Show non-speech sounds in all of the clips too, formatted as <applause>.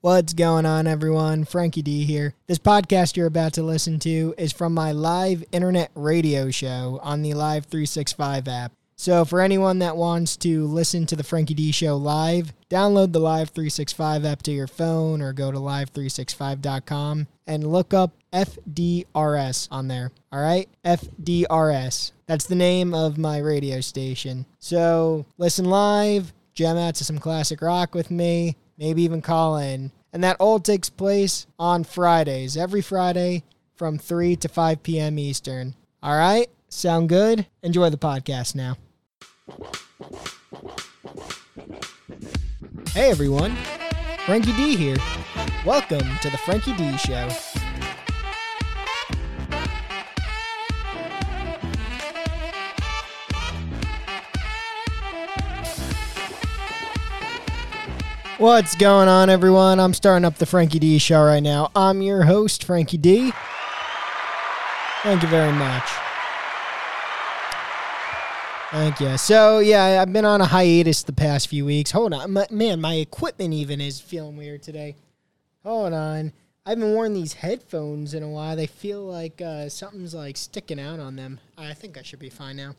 What's going on, everyone? Frankie D here. This podcast you're about to listen to is from my live internet radio show on the Live 365 app. So, for anyone that wants to listen to the Frankie D show live, download the Live 365 app to your phone or go to live365.com and look up FDRS on there. All right? FDRS. That's the name of my radio station. So, listen live, jam out to some classic rock with me, maybe even call in. And that all takes place on Fridays, every Friday from 3 to 5 p.m. Eastern. All right? Sound good? Enjoy the podcast now. Hey everyone, Frankie D here. Welcome to the Frankie D Show. What's going on, everyone? I'm starting up the Frankie D show right now. I'm your host, Frankie D. Thank you very much. Thank you. So, yeah, I've been on a hiatus the past few weeks. Hold on. My, man, my equipment even is feeling weird today. Hold on. I haven't worn these headphones in a while. They feel like uh, something's like sticking out on them. I think I should be fine now.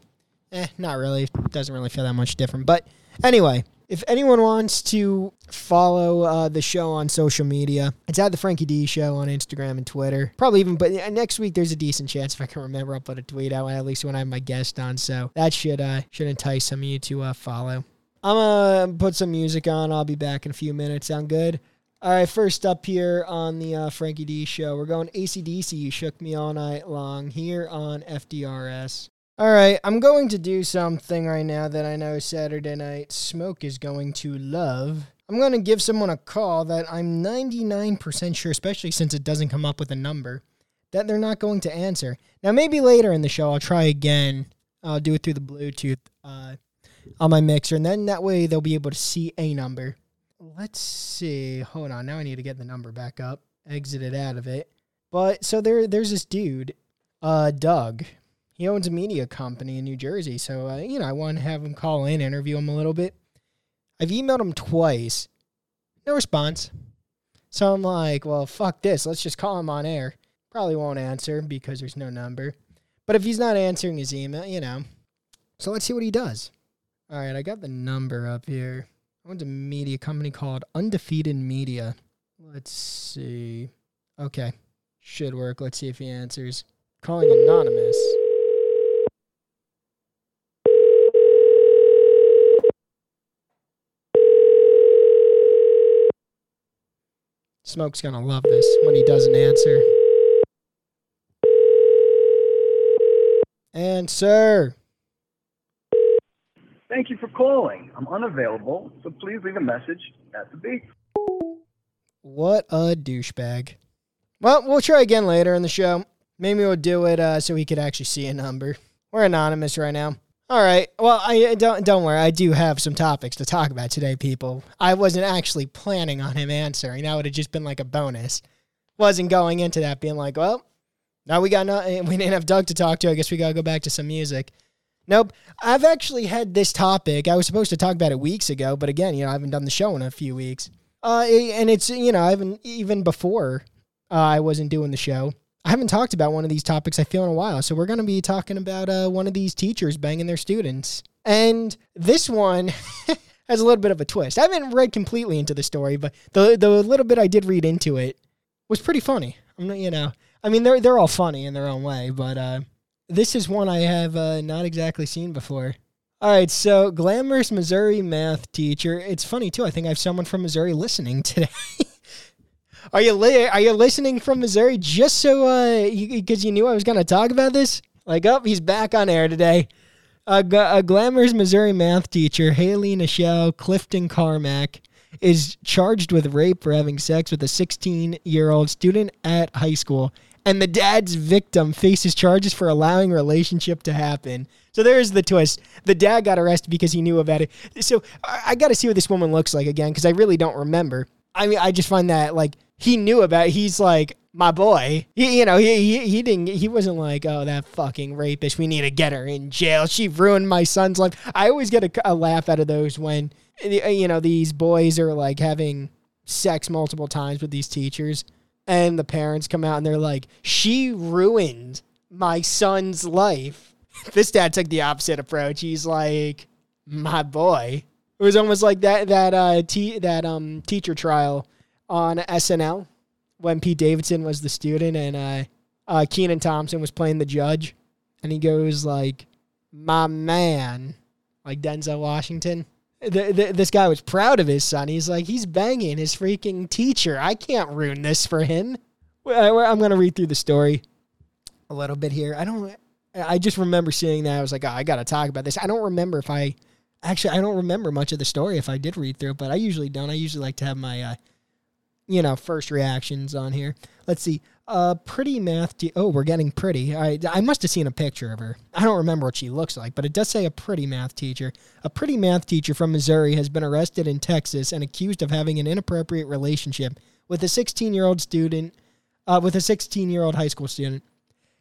Eh, not really. Doesn't really feel that much different. But anyway, if anyone wants to follow uh, the show on social media, it's at the Frankie D Show on Instagram and Twitter. Probably even, but next week there's a decent chance if I can remember, I'll put a tweet out at least when I have my guest on. So that should uh, should entice some of you to uh, follow. I'm gonna put some music on. I'll be back in a few minutes. Sound good? All right, first up here on the uh, Frankie D show, we're going ACDC. You shook me all night long here on FDRS. All right, I'm going to do something right now that I know Saturday Night Smoke is going to love. I'm going to give someone a call that I'm 99% sure, especially since it doesn't come up with a number, that they're not going to answer. Now, maybe later in the show, I'll try again. I'll do it through the Bluetooth uh, on my mixer, and then that way they'll be able to see a number. Let's see. Hold on. Now I need to get the number back up. Exited out of it. But so there, there's this dude, uh, Doug he owns a media company in New Jersey. So, uh, you know, I want to have him call in, interview him a little bit. I've emailed him twice, no response. So I'm like, well, fuck this. Let's just call him on air. Probably won't answer because there's no number. But if he's not answering his email, you know. So let's see what he does. All right, I got the number up here. I went to a media company called Undefeated Media. Let's see. Okay, should work. Let's see if he answers. Calling anonymous. Smoke's gonna love this when he doesn't answer. Answer. Thank you for calling. I'm unavailable, so please leave a message at the beep. What a douchebag. Well, we'll try again later in the show. Maybe we'll do it uh, so he could actually see a number. We're anonymous right now. All right. Well, I don't don't worry. I do have some topics to talk about today, people. I wasn't actually planning on him answering. That would have just been like a bonus. Wasn't going into that being like, well, now we got no, we didn't have Doug to talk to. I guess we gotta go back to some music. Nope. I've actually had this topic. I was supposed to talk about it weeks ago, but again, you know, I haven't done the show in a few weeks. Uh, and it's you know, I haven't even before uh, I wasn't doing the show. I haven't talked about one of these topics I feel in a while. So we're going to be talking about uh, one of these teachers banging their students. And this one <laughs> has a little bit of a twist. I haven't read completely into the story, but the the little bit I did read into it was pretty funny. I'm not, you know, I mean they're they're all funny in their own way, but uh, this is one I have uh, not exactly seen before. All right, so glamorous Missouri math teacher. It's funny too. I think I have someone from Missouri listening <laughs> today. Are you li- are you listening from Missouri just so uh because you, you, knew I was going to talk about this? Like, oh, he's back on air today. A, glamorous Missouri math teacher, Hailey Nichelle Clifton Carmack, is charged with rape for having sex with a 16 year old student at high school. And the dad's victim faces charges for allowing relationship to happen. So there's the twist. The dad got arrested because he knew about it. So I, I got to see what this woman looks like again because I really don't remember. I mean, I just find that like he knew about. He's like, my boy. He, you know, he, he he didn't. He wasn't like, oh, that fucking rapist. We need to get her in jail. She ruined my son's life. I always get a, a laugh out of those when you know these boys are like having sex multiple times with these teachers. And the parents come out and they're like, she ruined my son's life. <laughs> this dad took the opposite approach. He's like, my boy. It was almost like that that uh te- that um teacher trial on SNL when Pete Davidson was the student and uh, uh Kenan Thompson was playing the judge, and he goes like, "My man," like Denzel Washington. The, the, this guy was proud of his son. He's like, he's banging his freaking teacher. I can't ruin this for him. I'm gonna read through the story a little bit here. I don't. I just remember seeing that. I was like, oh, I gotta talk about this. I don't remember if I actually. I don't remember much of the story if I did read through, it, but I usually don't. I usually like to have my, uh, you know, first reactions on here. Let's see. Uh, pretty math. Te- oh, we're getting pretty. I I must have seen a picture of her. I don't remember what she looks like, but it does say a pretty math teacher. A pretty math teacher from Missouri has been arrested in Texas and accused of having an inappropriate relationship with a 16 year old student, uh, with a 16 year old high school student.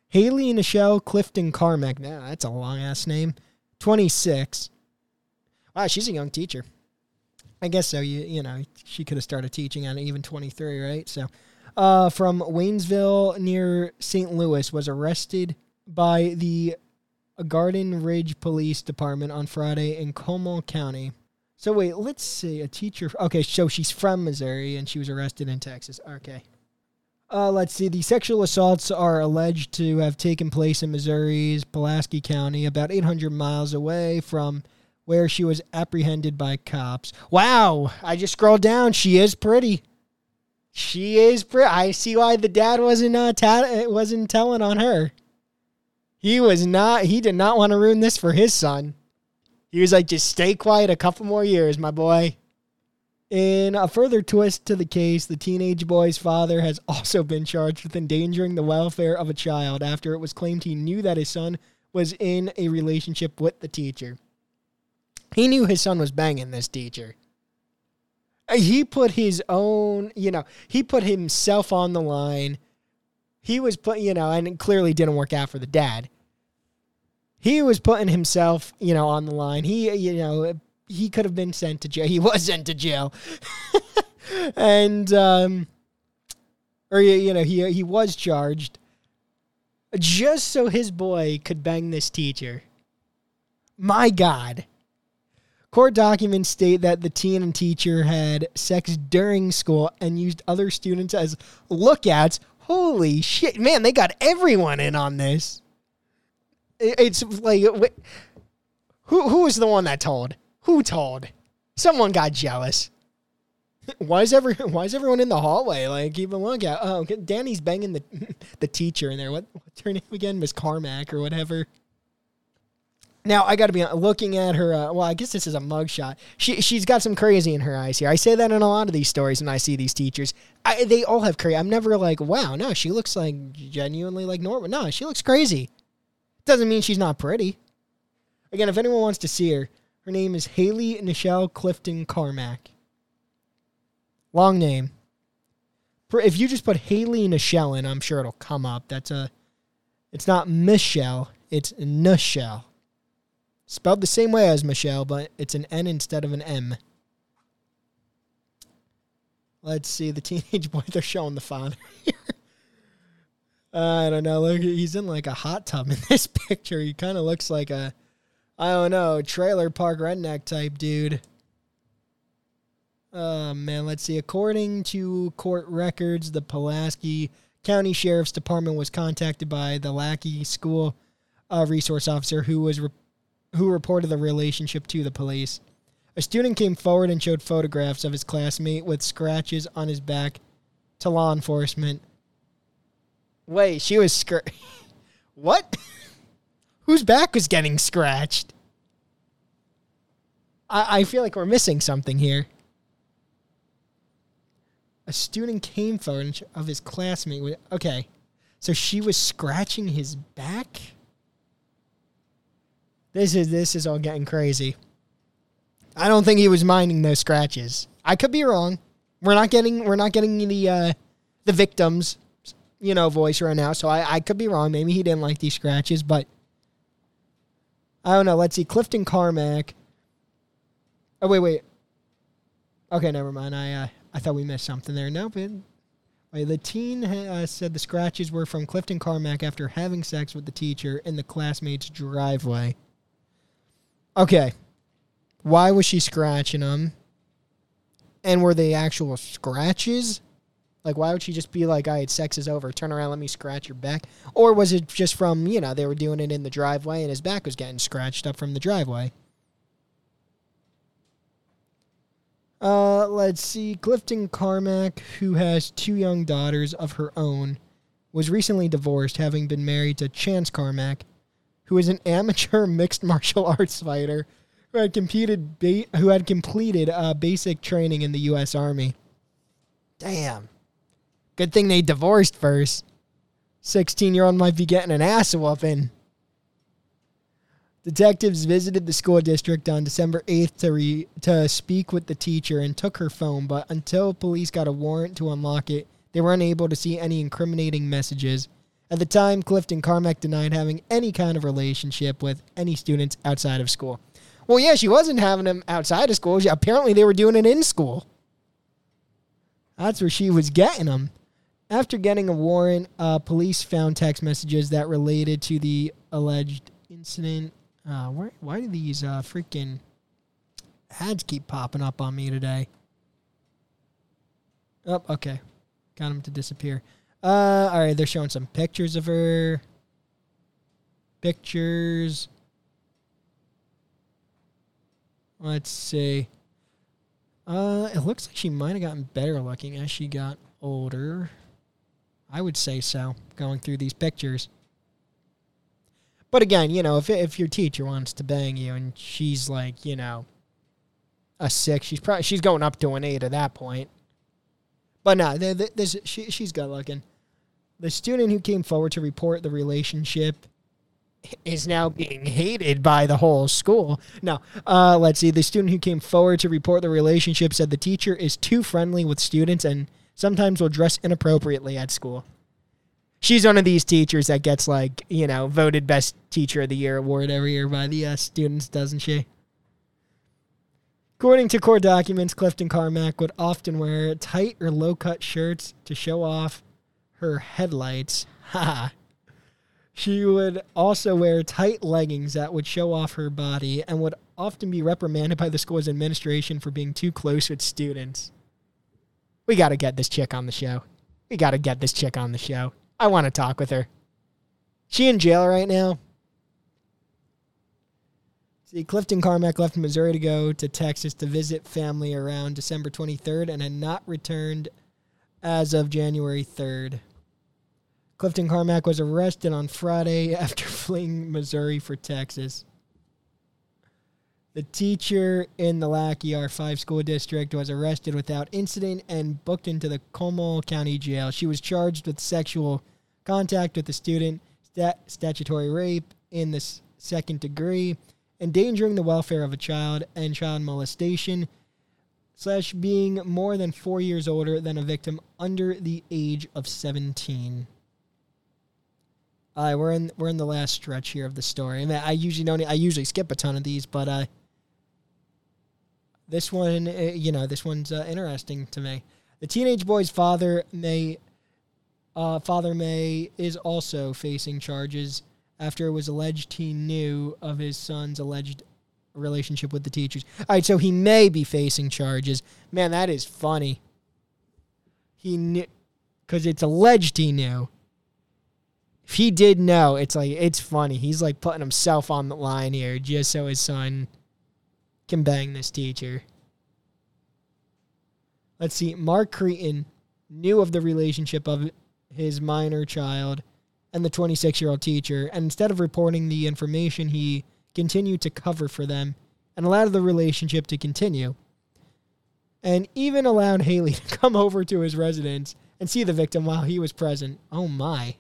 Hailey Nichelle Clifton Carmack. Now that's a long ass name. 26. Wow, she's a young teacher. I guess so. You you know she could have started teaching at even 23, right? So uh, from Waynesville near St. Louis was arrested by the Garden Ridge Police Department on Friday in Comal County. So wait, let's see. A teacher. Okay, so she's from Missouri and she was arrested in Texas. Okay. Uh, let's see. The sexual assaults are alleged to have taken place in Missouri's Pulaski County, about 800 miles away from where she was apprehended by cops. Wow! I just scrolled down. She is pretty. She is pretty. I see why the dad wasn't uh, ta- wasn't telling on her. He was not. He did not want to ruin this for his son. He was like, just stay quiet a couple more years, my boy. In a further twist to the case, the teenage boy's father has also been charged with endangering the welfare of a child after it was claimed he knew that his son was in a relationship with the teacher. He knew his son was banging this teacher. He put his own, you know, he put himself on the line. He was put, you know, and it clearly didn't work out for the dad. He was putting himself, you know, on the line. He, you know, he could have been sent to jail. <laughs> He was sent to jail, <laughs> and um, or you know, he he was charged just so his boy could bang this teacher. My God. Court documents state that the and teacher had sex during school and used other students as lookouts. Holy shit, man, they got everyone in on this. It's like who who was the one that told? Who told? Someone got jealous. <laughs> Why is every Why is everyone in the hallway? Like keep a lookout. Oh, Danny's banging the <laughs> the teacher in there. What what's her name again? Miss Carmack or whatever. Now I got to be looking at her. Uh, well, I guess this is a mugshot. She she's got some crazy in her eyes here. I say that in a lot of these stories when I see these teachers. I, they all have crazy. I'm never like, wow, no, she looks like genuinely like normal. No, she looks crazy. Doesn't mean she's not pretty. Again, if anyone wants to see her, her name is Hailey Nichelle Clifton Carmack. Long name. If you just put Hailey Nichelle in, I'm sure it'll come up. That's a. It's not Michelle. It's Nichelle. Spelled the same way as Michelle, but it's an N instead of an M. Let's see the <laughs> teenage boy. They're showing the father. I don't know. Look, he's in like a hot tub in <laughs> this picture. He kind of looks like a, I don't know, trailer park redneck type dude. Oh man, let's see. According to court records, the Pulaski County Sheriff's Department was contacted by the Laquey School uh, resource officer who was re- who reported the relationship to the police. A student came forward and showed photographs of his classmate with scratches on his back to law enforcement. Wait, she was scr- <laughs> What? <laughs> Whose back was getting scratched? I, I feel like we're missing something here. A student came forward of his classmate. With, okay, so she was scratching his back. This is this is all getting crazy. I don't think he was minding those scratches. I could be wrong. We're not getting we're not getting the uh, the victims, you know, voice right now. So I, I could be wrong. Maybe he didn't like these scratches, but I don't know. Let's see. Clifton Carmack. Oh wait, wait. Okay, never mind. I uh, I thought we missed something there. Nope. It, wait, the teen uh, said the scratches were from Clifton Carmack after having sex with the teacher in the classmate's driveway. Okay. Why was she scratching him? And were they actual scratches? Like, why would she just be like, "I had sex is over. Turn around, let me scratch your back"? Or was it just from you know they were doing it in the driveway and his back was getting scratched up from the driveway? Uh, let's see. Clifton Carmack, who has two young daughters of her own, was recently divorced, having been married to Chance Carmack, who is an amateur <laughs> mixed martial arts fighter who had competed ba- who had completed uh, basic training in the U.S. Army. Damn. Good thing they divorced first. 16 year old might be getting an ass whooping. Detectives visited the school district on December 8th to, re- to speak with the teacher and took her phone, but until police got a warrant to unlock it, they were unable to see any incriminating messages. At the time, Clifton Carmack denied having any kind of relationship with any students outside of school. Well, yeah, she wasn't having them outside of school. She, apparently, they were doing it in school. That's where she was getting them. After getting a warrant, uh, police found text messages that related to the alleged incident. Uh, why, why do these uh, freaking ads keep popping up on me today? Oh, okay. Got them to disappear. Uh, all right, they're showing some pictures of her. Pictures. Let's see. Uh, it looks like she might have gotten better looking as she got older. I would say so, going through these pictures. But again, you know, if if your teacher wants to bang you and she's like, you know, a six, she's probably she's going up to an eight at that point. But no, this she she's good looking. The student who came forward to report the relationship is now being hated by the whole school. No, uh, let's see. The student who came forward to report the relationship said the teacher is too friendly with students and sometimes will dress inappropriately at school. She's one of these teachers that gets like you know voted best teacher of the year award every year by the uh, students, doesn't she? According to court documents, Clifton Carmack would often wear tight or low cut shirts to show off her headlights. <laughs> Ha! she would also wear tight leggings that would show off her body and would often be reprimanded by the school's administration for being too close with students. We got to get this chick on the show. We got to get this chick on the show. I want to talk with her. She in jail right now? See, Clifton Carmack left Missouri to go to Texas to visit family around December 23rd and had not returned as of January 3rd. Clifton Carmack was arrested on Friday <laughs> after fleeing Missouri for Texas. The teacher in the Laquey R5 school district was arrested without incident and booked into the Comal County Jail. She was charged with sexual contact with the student, stat- statutory rape in the second degree, endangering the welfare of a child, and child molestation, slash being more than four years older than a victim under the age of 17. Uh, we're in we're in the last stretch here of the story. I, mean, I usually don't. I usually skip a ton of these, but uh, this one, uh, you know, this one's uh, interesting to me. The teenage boy's father may, uh, Father May, is also facing charges after it was alleged he knew of his son's alleged relationship with the teachers. All right, so he may be facing charges. Man, that is funny. He knew because it's alleged he knew if he did know, it's like it's funny. He's like putting himself on the line here just so his son can bang this teacher. Let's see. Mark Creighton knew of the relationship of his minor child and the 26 year old teacher, and instead of reporting the information, he continued to cover for them and allowed the relationship to continue. And even allowed Hailey <laughs> to come over to his residence and see the victim while he was present. Oh my.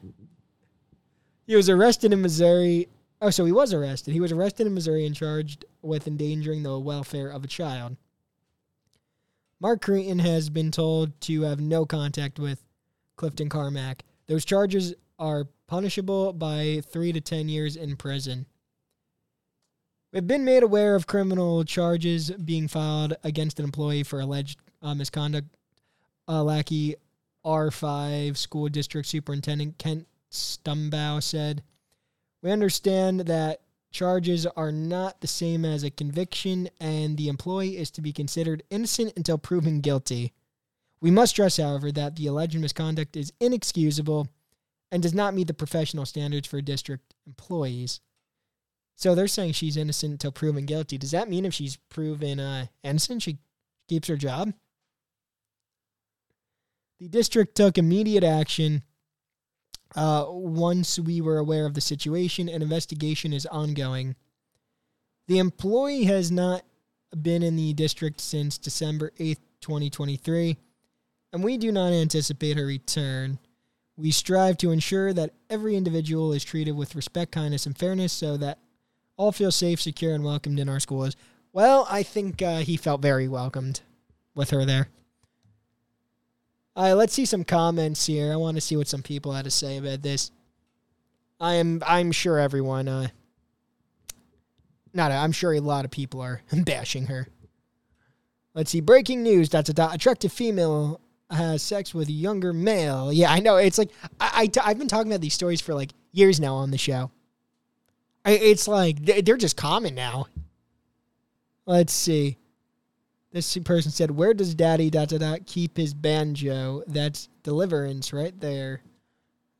He was arrested in Missouri. Oh, so he was arrested. He was arrested in Missouri and charged with endangering the welfare of a child. Mark Creighton has been told to have no contact with Clifton Carmack. Those charges are punishable by three to ten years in prison. We've been made aware of criminal charges being filed against an employee for alleged uh, misconduct. uh, Laquey R5 School District Superintendent Kent Stumbow said, We understand that charges are not the same as a conviction, and the employee is to be considered innocent until proven guilty. We must stress, however, that the alleged misconduct is inexcusable and does not meet the professional standards for district employees. So they're saying she's innocent until proven guilty. Does that mean if she's proven uh, innocent, she keeps her job? The district took immediate action uh, once we were aware of the situation. An investigation is ongoing. The employee has not been in the district since December 8th, 2023, and we do not anticipate her return. We strive to ensure that every individual is treated with respect, kindness, and fairness so that all feel safe, secure, and welcomed in our schools. Well, I think uh, he felt very welcomed with her there. All right, let's see some comments here. I want to see what some people had to say about this. I am I'm sure everyone uh not I'm sure a lot of people are <laughs> bashing her. Let's see breaking news. A dot. Attractive female has sex with a younger male. Yeah, I know. It's like I, I I've been talking about these stories for like years now on the show. I, it's like they're just common now. Let's see. This person said, "Where does Daddy dot dot keep his banjo?" That's deliverance right there.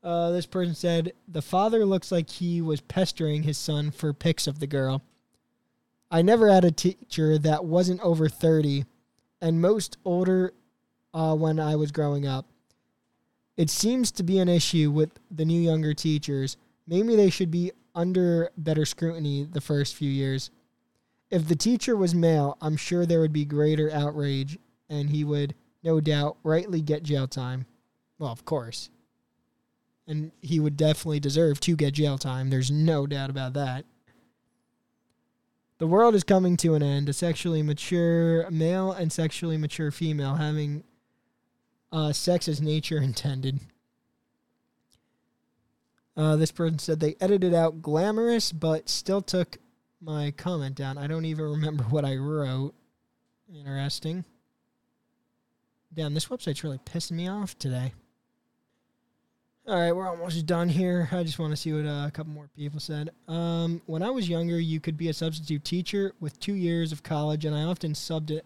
Uh, this person said, "The father looks like he was pestering his son for pics of the girl." I never had a teacher that wasn't over thirty, and most older uh, when I was growing up. It seems to be an issue with the new younger teachers. Maybe they should be under better scrutiny the first few years. If the teacher was male, I'm sure there would be greater outrage, and he would, no doubt, rightly get jail time. Well, of course. And he would definitely deserve to get jail time. There's no doubt about that. The world is coming to an end. A sexually mature male and sexually mature female having uh, sex as nature <laughs> intended. Uh, this person said they edited out glamorous, but still took my comment down. I don't even remember <laughs> what I wrote. Interesting. Damn, this website's really pissing me off today. All right, we're almost done here. I just want to see what uh, a couple more people said. Um, when I was younger, you could be a substitute teacher with two years of college, and I often subbed it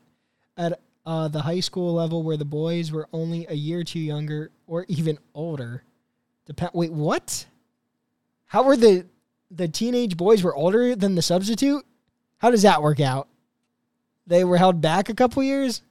at uh, the high school level where the boys were only a year or two younger or even older. Dep- Wait, what? How were the the teenage boys were older than the substitute? How does that work out? They were held back a couple years.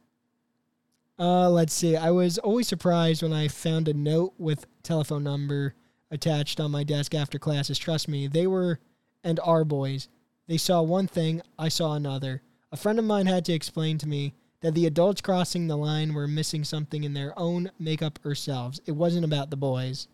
Uh, let's see. I was always surprised when I found a note with telephone number attached on my desk after classes. Trust me, they were and are boys. They saw one thing, I saw another. A friend of mine had to explain to me that the adults crossing the line were missing something in their own makeup or selves. It wasn't about the boys.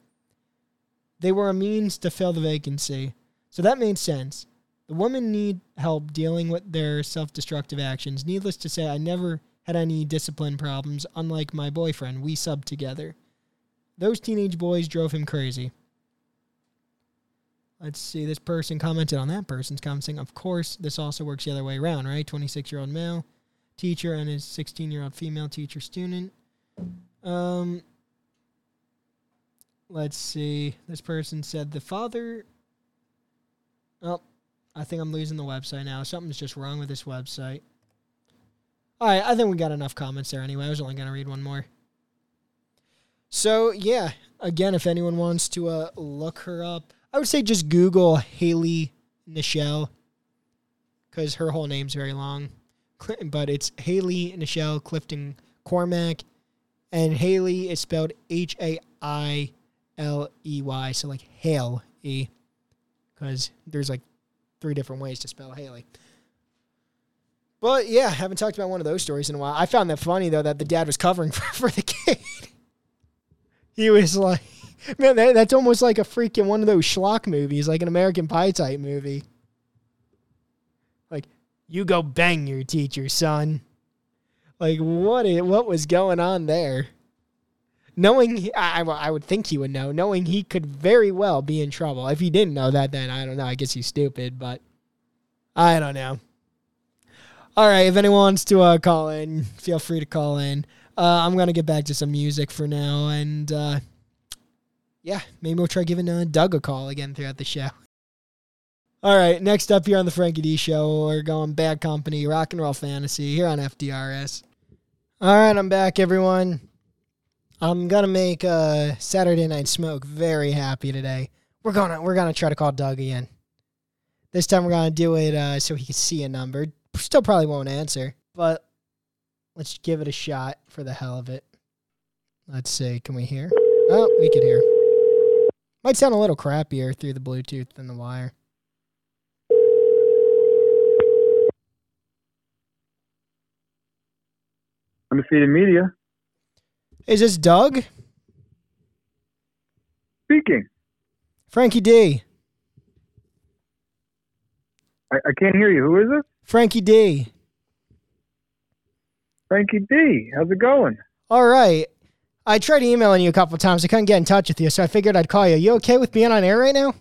They were a means to fill the vacancy. So that made sense. The women need help dealing with their self destructive actions. Needless to say, I never had any discipline problems, unlike my boyfriend. We subbed together. Those teenage boys drove him crazy. Let's see, this person commented on that person's comment saying, Of course, this also works the other way around, right? 26 year old male teacher and his 16 year old female teacher student. Um, let's see. This person said the father. Oh, I think I'm losing the website now. Something's just wrong with this website. All right, I think we got enough comments there anyway. I was only going to read one more. So, yeah, again, if anyone wants to uh, look her up, I would say just Google Hailey Nichelle because her whole name's very long. But it's Hailey Nichelle Clifton Carmack. And Hailey is spelled H A I L E Y. So, like Hale E. Because there's like three different ways to spell Haley. But yeah, haven't talked about one of those stories in a while. I found that funny though that the dad was covering <laughs> for, for the kid. he was like, <laughs> man, that, that's almost like a freaking one of those schlock movies, like an American Pie type movie. You go bang your teacher, son. Like, what? What was going on there? Knowing, I, I would think he would know. Knowing he could very well be in trouble. If he didn't know that, then I don't know. I guess he's stupid, but I don't know. All right, if anyone wants to uh, call in, feel free to call in. Uh, I'm gonna get back to some music for now, and uh, yeah, maybe we'll try giving uh, Doug a call again throughout the show. All right, next up here on the Frankie D Show, we're going Bad Company, Rock and Roll Fantasy here on FDRS. All right, I'm back, everyone. I'm gonna make uh, Saturday Night Smoke very happy today. We're gonna we're gonna try to call Doug again. This time we're gonna do it uh, so he can see a number. Still probably won't answer, but let's give it a shot for the hell of it. Let's see, can we hear? Oh, we can hear. Might sound a little crappier through the Bluetooth than the wire. Undefeated Media Is this Doug? speaking. Frankie D. I, I can't hear you. Who is it? Frankie D. Frankie D. How's it going? All right. I tried emailing you a couple times. I couldn't get in touch with you, so I figured I'd call you. You okay with being on air right now?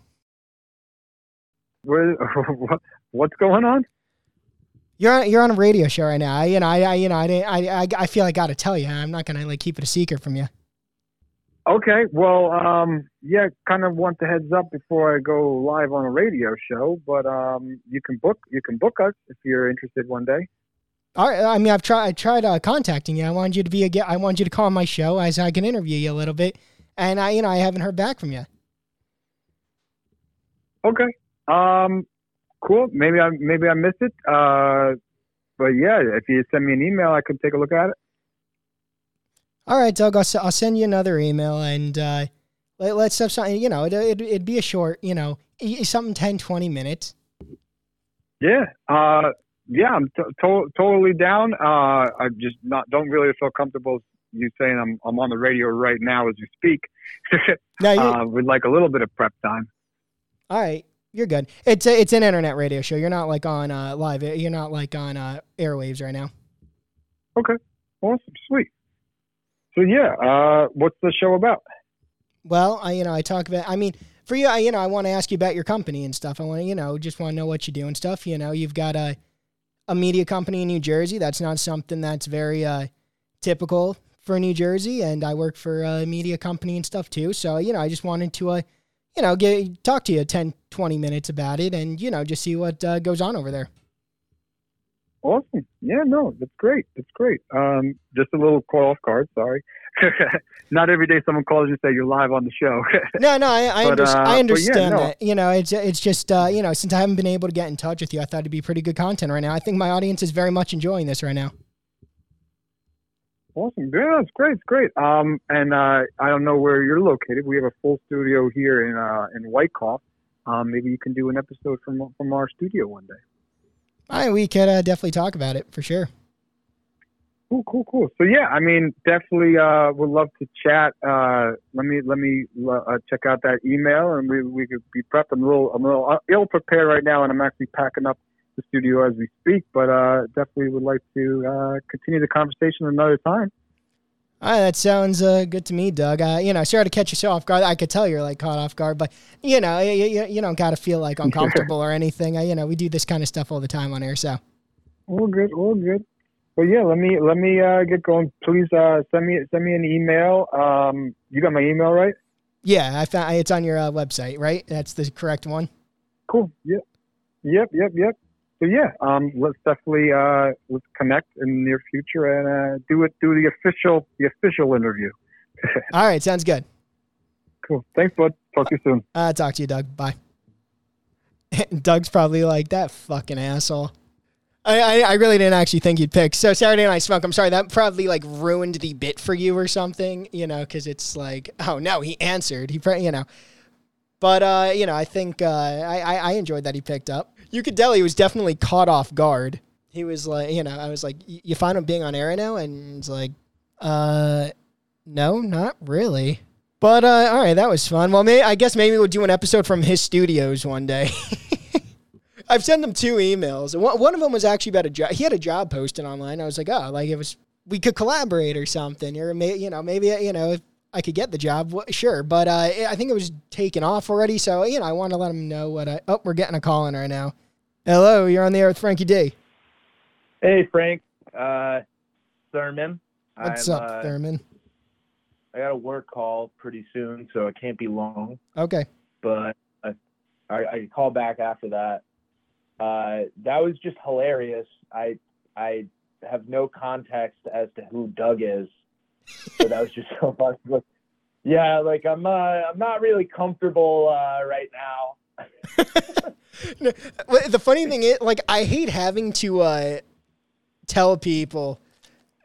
Where, <laughs> what, what's going on? You're on, you're on a radio show right now. I, you know, I, I you know, I, didn't- I, I, I feel I got to tell you. I'm not gonna like keep it a secret from you. Okay. Well, um, yeah, kind of want the heads up before I go live on a radio show, but um, you can book you can book us if you're interested one day. All right. I mean, I've tried. I tried uh, contacting you. I wanted you to be a. I wanted you to call on my show as I can interview you a little bit, and I, you know, I haven't heard back from you. Okay. Um, cool. Maybe I maybe I missed it. Uh, but yeah, if you send me an email, I could take a look at it. All right, Doug. I'll, I'll send you another email, and uh, let, let's have something. You know, it, it, it'd be a short. You know, something 10, 20 minutes. Yeah. Uh, yeah, I'm t- to- totally down. Uh, I just not don't really feel comfortable you saying I'm I'm on the radio right now as you speak. <laughs> Now, you, uh, with like a little bit of prep time. all right, you're good. It's a, it's an internet radio show. You're not like on uh, live. You're not like on uh, airwaves right now. Okay. Awesome, sweet. So yeah, uh, what's the show about? Well, I you know I talk about. I mean, for you, I you know I want to ask you about your company and stuff. I want to you know just want to know what you do and stuff. You know, you've got a a media company in New Jersey. That's not something that's very uh, typical for New Jersey. And I work for a media company and stuff too. So you know, I just wanted to uh, you know get talk to you 10, 20 minutes about it, and you know just see what uh, goes on over there. Awesome. Yeah, no, that's great. That's great. Um, just a little call off guard. Sorry. <laughs> Not every day someone calls you and say you're live on the show. <laughs> No, no, I, I, But, under- uh, I yeah, understand no. that. You know, it's it's just uh, you know, since I haven't been able to get in touch with you, I thought it'd be pretty good content right now. I think my audience is very much enjoying this right now. Awesome. Yeah, it's great. It's great. Um, and uh, I don't know where you're located. We have a full studio here in uh, in Wyckoff. Um, maybe you can do an episode from from our studio one day. All right, we could uh, definitely talk about it for sure. Cool, cool, cool. So yeah, I mean, definitely uh, would love to chat. Uh, let me let me uh, check out that email, and we we could be prepped. I'm a little I'm a little ill prepared right now, and I'm actually packing up the studio as we speak. But uh, definitely would like to uh, continue the conversation another time. All right, that sounds uh, good to me, Doug. Uh, you know, sorry to catch you so off guard. I could tell you're like caught off guard, but you know, you, you, you don't got to feel like <laughs> uncomfortable or anything. Uh, you know, we do this kind of stuff all the time on air, so. All good, all good. Well, yeah, let me let me uh, get going. Please uh, send me send me an email. Um, you got my email right? Yeah, I found it's on your uh, website, right? That's the correct one. Cool. Yep. Yep. Yep. Yep. So yeah, um, let's definitely uh, let's connect in the near future and uh, do it do the official the official interview. <laughs> All right, sounds good. Cool. Thanks, bud. Talk to you soon. Uh, talk to you, Doug. Bye. <laughs> Doug's probably like that fucking asshole. I, I, I really didn't actually think you'd pick. So Saturday Night Smoke. I'm sorry that probably like ruined the bit for you or something. You know, because it's like, oh no, he answered. He, you know. But uh, you know, I think uh, I, I I enjoyed that he picked up. He was definitely caught off guard. He was like, you know, I was like, you find him being on air now, and it's like, uh, no, not really. But uh, all right, that was fun. Well, may I guess maybe we'll do an episode from his studios one day. <laughs> I've sent him two emails. One, one of them was actually about a job. He had a job posted online. I was like, oh, like it was we could collaborate or something, or may, you know maybe you know I could get the job, sure. But uh, I think it was taken off already. So you know I want to let them know what I. Oh, we're getting a call in right now. Hello, you're on the air with Frankie D. Hey, Frank. Uh, Therman. What's I'm, up, uh, Therman? I got a work call pretty soon, so it can't be long. Okay. But I, I, I call back after that. Uh, that was just hilarious. I I have no context as to who Doug is, so that was just <laughs> so funny. Like, yeah, like I'm uh, I'm not really comfortable uh, right now. <laughs> No, the funny thing is, like, I hate having to uh, tell people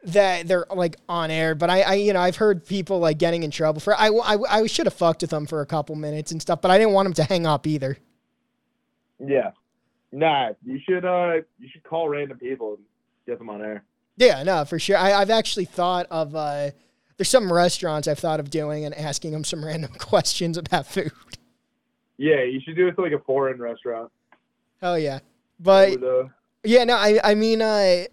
that they're like on air, but I, I, you know, I've heard people like getting in trouble for. I, I, I should have fucked with them for a couple minutes and stuff, but I didn't want them to hang up either. Yeah, nah, you should uh, you should call random people and get them on air. Yeah, no, for sure. I, I've actually thought of. Uh, there's some restaurants I've thought of doing and asking them some <laughs> random questions about food. Yeah, you should do it to like a foreign restaurant. Oh yeah, but With, uh, Yeah, no, I I mean, uh,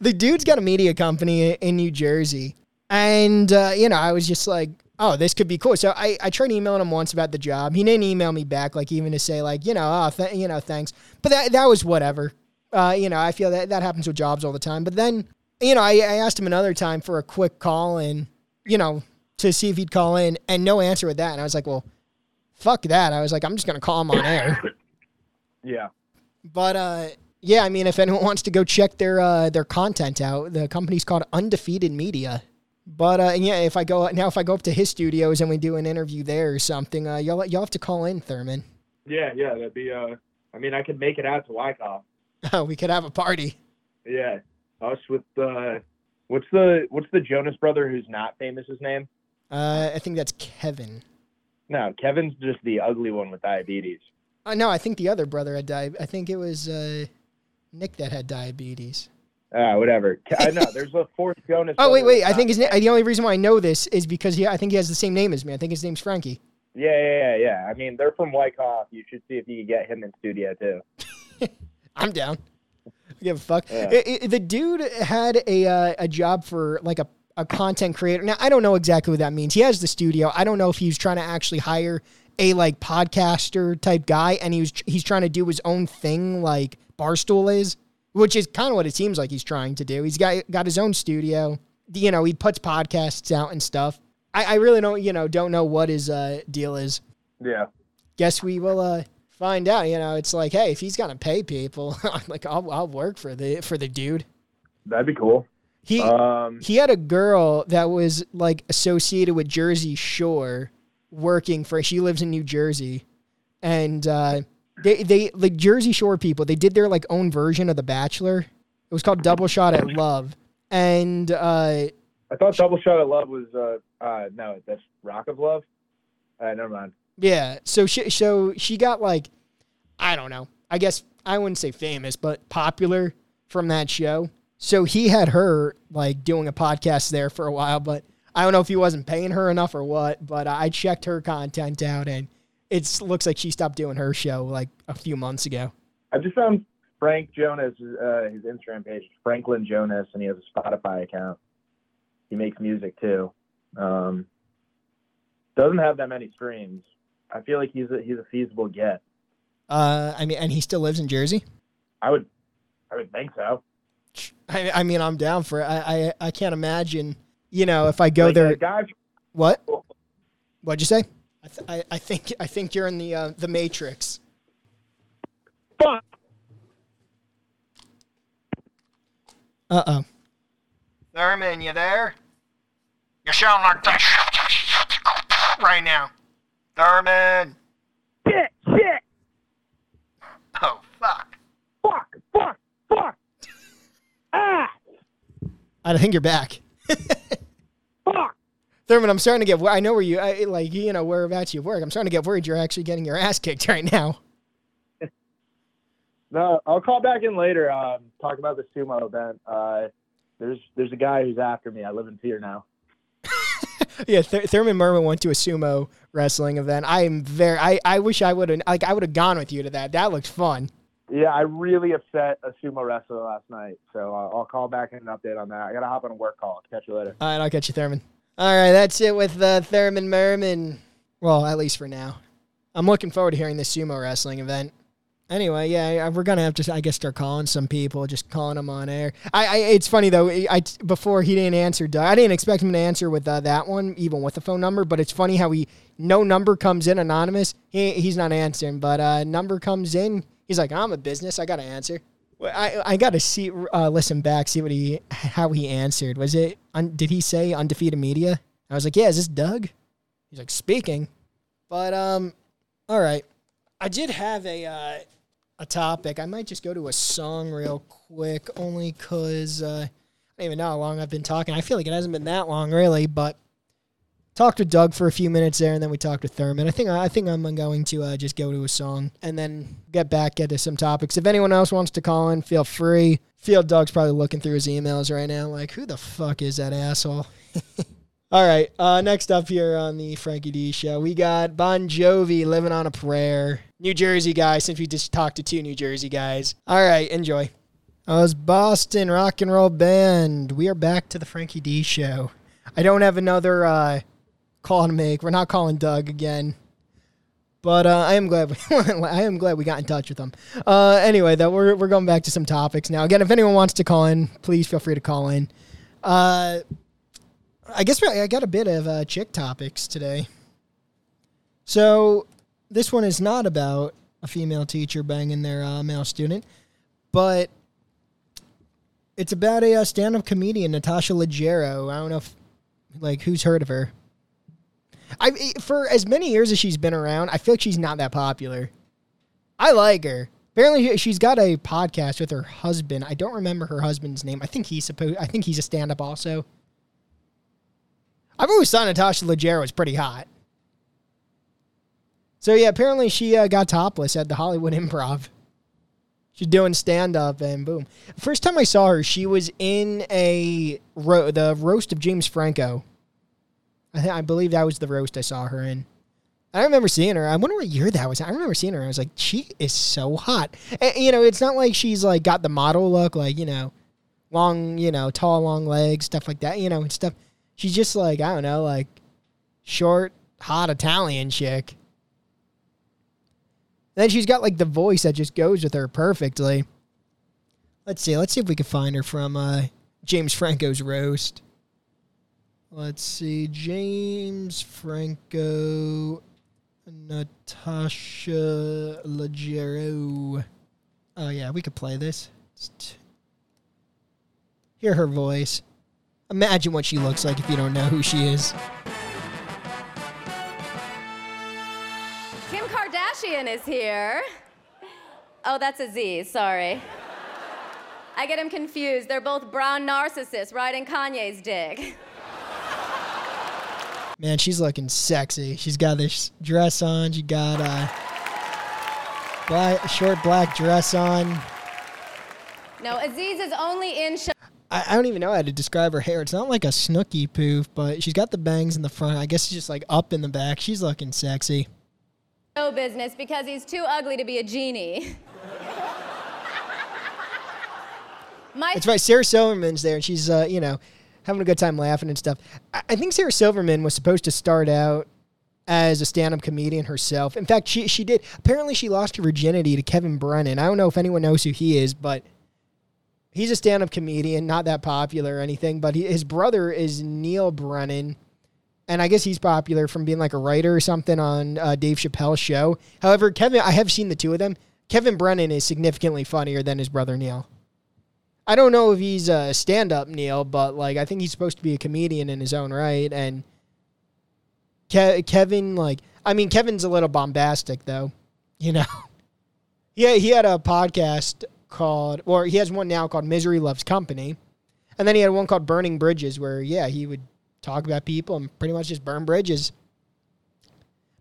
the dude's got a media company in New Jersey, and uh, you know, I was just like, oh, this could be cool. So I I tried emailing him once about the job. He didn't email me back, like even to say like, you know, oh, th- you know, thanks. But that that was whatever. Uh, you know, I feel that that happens with jobs all the time. But then, you know, I, I asked him another time for a quick call and you know to see if he'd call in, and no answer with that. And I was like, well, fuck that. I was like, I'm just gonna call him on air. <coughs> yeah, But uh, yeah, I mean, if anyone wants to go check their uh, their content out, the company's called Undefeated Media. But uh, and yeah, if I go now, if I go up to his studios and we do an interview there or something, uh, you'll you'll have to call in Therman. yeah, yeah. That'd be. Uh, I mean, I could make it out to Wyckoff. <laughs> we could have a party. Yeah, us with uh, what's the what's the Jonas brother who's not famous? His name? Uh, I think that's Kevin. No, Kevin's just the ugly one with diabetes. Uh, no, I think the other brother had died. I think it was uh, Nick that had diabetes. Ah, whatever. I know. There's a fourth Jonas. <laughs> Oh wait, wait. I think his na- the only reason why I know this is because he I think he has the same name as me. I think his name's Frankie. Yeah, yeah, yeah, yeah. I mean, they're from Wyckoff. You should see if you can get him in studio too. <laughs> I'm down. Give a fuck. Yeah. I- I- the dude had a uh, a job for like a, a content creator. Now I don't know exactly what that means. He has the studio. I don't know if he's trying to actually hire a like podcaster type guy, and he was he's trying to do his own thing like Barstool is, which is kind of what it seems like he's trying to do. He's got got his own studio. You know, he puts podcasts out and stuff. I, I really don't you know don't know what his uh, deal is Yeah. guess we will uh, find out. You know, it's like, hey, if he's gonna pay people, <laughs> I'm like I'll I'll work for the for the dude. That'd be cool. He Um, he had a girl that was like associated with Jersey Shore, working for. She lives in New Jersey, and uh, they they like Jersey Shore people. They did their like own version of The Bachelor. It was called Double Shot at Love, and uh, I thought Double Shot at Love was uh, uh, no, that's Rock of Love. Uh, never mind. Yeah. So she so she got like I don't know. I guess I wouldn't say famous, but popular from that show. So he had her like doing a podcast there for a while, but I don't know if he wasn't paying her enough or what. But I checked her content out, and it looks like she stopped doing her show like a few months ago. I just found Frank Jonas, uh, his Instagram page, Franklin Jonas, and he has a Spotify account. He makes music too. Um, doesn't have that many streams. I feel like he's a, he's a feasible get. Uh, I mean, and he still lives in Jersey. I would, I would think so. I, I mean, I'm down for it. I, I I can't imagine. You know, if I go Like, there, a guy, what? What'd you say? I, th- I, I think I think you're in the uh, the Matrix. Fuck. Uh oh. Therman, you there? You sound like that <laughs> right now. Therman. Shit, shit, Oh fuck. fuck, fuck, fuck. Ah, I think you're back. <laughs> fuck. Therman, I'm starting to get. I know where you I, like. You know whereabouts you work. I'm starting to get worried you're actually getting your ass kicked right now. <laughs> No, I'll call back in later. Um, talk about the sumo event. Uh, there's there's a guy who's after me. I live in Pier now. <laughs> Yeah, Th- Therman Merman went to a sumo wrestling event. I am very. I, I wish I would have like I would have gone with you to that. That looked fun. Yeah, I really upset a sumo wrestler last night, so uh, I'll call back and update on that. I gotta hop on a work call. Catch you later. All right, I'll catch you, Therman. All right, that's it with uh, Therman Merman. Well, at least for now. I'm looking forward to hearing this sumo wrestling event. Anyway, yeah, we're gonna have to, I guess, start calling some people, just calling them on air. I, I it's funny though. I before he didn't answer, Doug. I didn't expect him to answer with uh, that one, even with the phone number. But it's funny how he no number comes in anonymous. He he's not answering, but uh, number comes in. He's like, I'm a business. I gotta answer. I I gotta see uh, listen back, see what he how he answered. Was it? Un, did he say undefeated media? I was like, yeah. Is this Doug? He's like speaking, but um, all right. I did have a uh, a topic. I might just go to a song real quick, only cause uh, I don't even know how long I've been talking. I feel like it hasn't been that long, really. But talked with Doug for a few minutes there, and then we talked with Therman. I think I think I'm going to uh, just go to a song and then get back get to some topics. If anyone else wants to call in, feel free. Feel Doug's probably looking through his emails right now, like who the fuck is that asshole? <laughs> All right. Uh, next up here on the Frankie D show, we got Bon Jovi living on a prayer. New Jersey guy, since we just talked to two New Jersey guys. All right, enjoy. I was Boston rock and roll band. We are back to the Frankie D show. I don't have another uh, call to make. We're not calling Doug again. But uh, I am glad we, <laughs> I am glad we got in touch with him. Uh, anyway, though we're we're going back to some topics now. Again, if anyone wants to call in, please feel free to call in. Uh, I guess I got a bit of uh, chick topics today. So this one is not about a female teacher banging their uh, male student, but it's about a uh, stand-up comedian, Natasha Leggero. I don't know if like who's heard of her. I for as many years as she's been around, I feel like she's not that popular. I like her. Apparently, she's got a podcast with her husband. I don't remember her husband's name. I think he's supposed. I think he's a stand-up also. I've always thought Natasha Leggero was pretty hot. So yeah, apparently she uh, got topless at the Hollywood <laughs> Improv. She's doing stand up and boom. First time I saw her, she was in a ro- the roast of James Franco. I th- I believe that was the roast I saw her in. I remember seeing her. I wonder what year that was. I remember seeing her. I was like, she is so hot. And, you know, it's not like she's like got the model look, like you know, long, you know, tall, long legs, stuff like that. You know, and stuff. She's just like I don't know, like short, hot Italian chick. Then she's got like the voice that just goes with her perfectly. Let's see. Let's see if we can find her from uh, James Franco's roast. Let's see. James Franco, Natasha Leggero. Oh, yeah, we could play this. Hear her voice. Imagine what she looks like if you don't know who she is. Kim Kardashian is here. Oh, that's Aziz, sorry. I get him confused. They're both brown narcissists riding Kanye's dick. Man, she's looking sexy. She's got this dress on. She got uh, a black, short black dress on. No, Aziz is only in. Sh- I, I don't even know how to describe her hair. It's not like a Snooki poof, but she's got the bangs in the front. I guess she's just like up in the back. She's looking sexy. No business because he's too ugly to be a genie. <laughs> My That's right. Sarah Silverman's there, and she's uh, you know having a good time laughing and stuff. I, I think Sarah Silverman was supposed to start out as a stand-up comedian herself. In fact, she she did. Apparently, she lost her virginity to Kevin Brennan. I don't know if anyone knows who he is, but he's a stand-up comedian, not that popular or anything. But he, his brother is Neil Brennan, and I guess he's popular from being like a writer or something on uh, Dave Chappelle's show. However, Kevin, I have seen the two of them. Kevin Brennan is significantly funnier than his brother Neil. I don't know if he's a stand-up Neil, but like I think he's supposed to be a comedian in his own right. And Ke- Kevin, like, I mean, Kevin's a little bombastic though, you know. <laughs> yeah, he had a podcast called, or he has one now called Misery Loves Company, and then he had one called Burning Bridges, where yeah, he would talk about people and pretty much just burn bridges.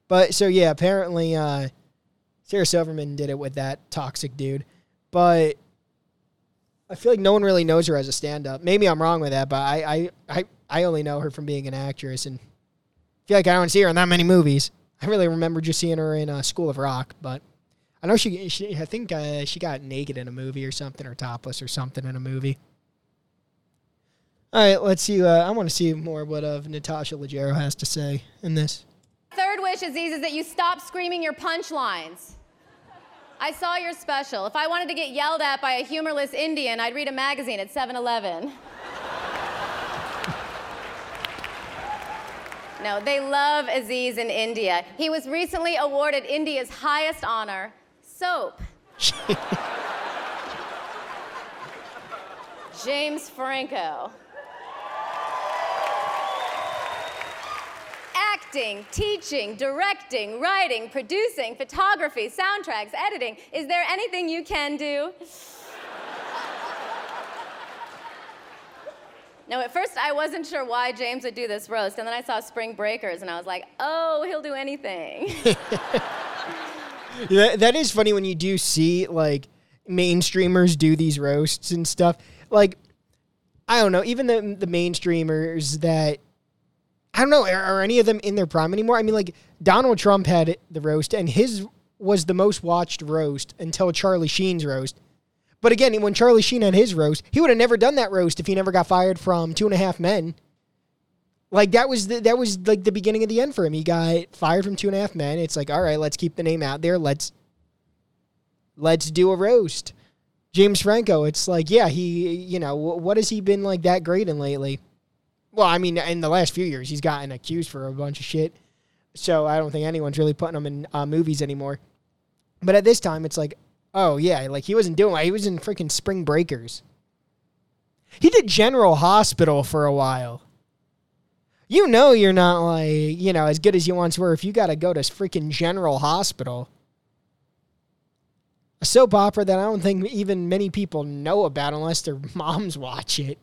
But so yeah, apparently uh, Sarah Silverman did it with that toxic dude, but I feel like no one really knows her as a stand-up. Maybe I'm wrong with that, but I I, I, I only know her from being an actress, and I feel like I don't see her in that many movies. I really remember just seeing her in uh, School of Rock, but I know she, she I think uh, she got naked in a movie or something, or topless or something in a movie. All right, let's see. Uh, I want to see more what of Natasha Leggero has to say in this. third wish, Aziz, is that you stop screaming your punchlines. I saw your special. If I wanted to get yelled at by a humorless Indian, I'd read a magazine at 7 Eleven. No, they love Aziz in India. He was recently awarded India's highest honor, soap. <laughs> James Franco. Acting, teaching, directing, writing, producing, photography, soundtracks, editing. Is there anything you can do? No, at first I wasn't sure why James would do this roast, and then I saw Spring Breakers, and I was like, oh, he'll do anything. <laughs> <laughs> that, that is funny when you do see like mainstreamers do these roasts and stuff. Like, I don't know, even the the mainstreamers that I don't know, are, are any of them in their prime anymore? I mean, like Donald Trump had the roast, and his was the most watched roast until Charlie Sheen's roast. But again, when Charlie Sheen had his roast, he would have never done that roast if he never got fired from Two and a Half Men. Like that was the, that was like the beginning of the end for him. He got fired from Two and a Half Men. It's like, all right, let's keep the name out there. Let's let's do a roast. James Franco. It's like, yeah, he, you know, what has he been like that great in lately? Well, I mean, in the last few years, he's gotten accused for a bunch of shit. So I don't think anyone's really putting him in uh, movies anymore. But at this time, it's like, oh yeah, like he wasn't doing. He was in freaking Spring Breakers. He did General Hospital for a while. You know you're not like you know as good as you once were if you got to go to freaking General Hospital. A soap opera that I don't think even many people know about unless their <laughs> moms watch it.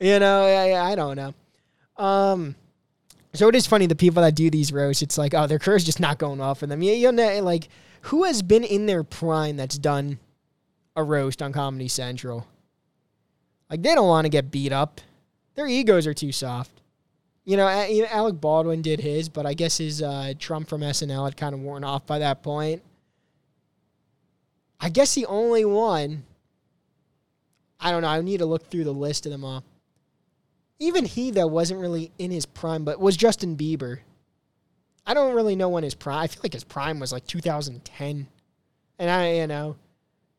You know, I, I don't know. Um, so it is funny the people that do these roasts. It's like, oh, their career's just not going well for them. yeah you know, like who has been in their prime that's done a roast on Comedy Central? Like they don't want to get beat up. Their egos are too soft. You know, Alec Baldwin did his, but I guess his uh, Trump from SNL had kind of worn off by that point. I guess the only one. I don't know. I need to look through the list of them all even he though wasn't really in his prime, but was Justin Bieber. I don't really know when his prime. I feel like his prime was like 2010, and I you know,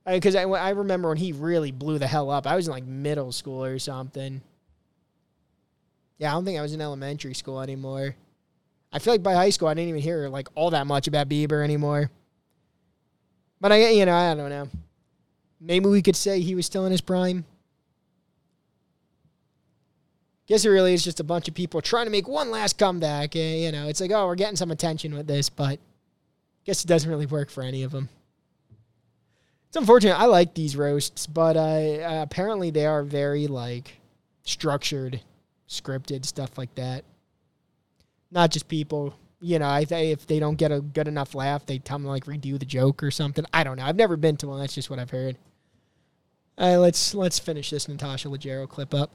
because I, I, I remember when he really blew the hell up. I was in like middle school or something. Yeah, I don't think I was in elementary school anymore. I feel like by high school I didn't even hear like all that much about Bieber anymore. But I you know I don't know. Maybe we could say he was still in his prime. Guess it really is just a bunch of people trying to make one last comeback. Eh? You know, it's like, oh, we're getting some attention with this, but guess it doesn't really work for any of them. It's unfortunate. I like these roasts, but uh, apparently they are very like structured, scripted stuff like that. Not just people. You know, I th- if they don't get a good enough laugh, they tell them like redo the joke or something. I don't know. I've never been to one. That's just what I've heard. All right, let's let's finish this Natasha Leggero clip up.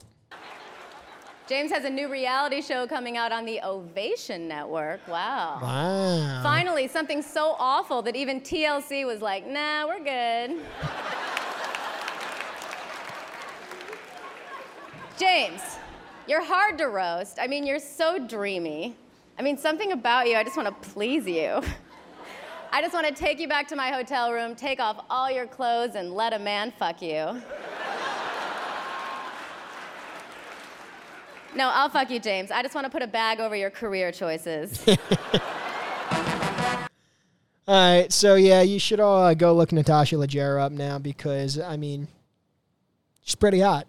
James has a new reality show coming out on the Ovation Network. Wow. Wow. Finally, something so awful that even TLC was like, nah, we're good. James, you're hard to roast. I mean, you're so dreamy. I mean, something about you, I just want to please you. I just want to take you back to my hotel room, take off all your clothes, and let a man fuck you. No, I'll fuck you, James. I just want to put a bag over your career choices. <laughs> all right, so yeah, you should all uh, go look Natasha Leggero up now because I mean, she's pretty hot.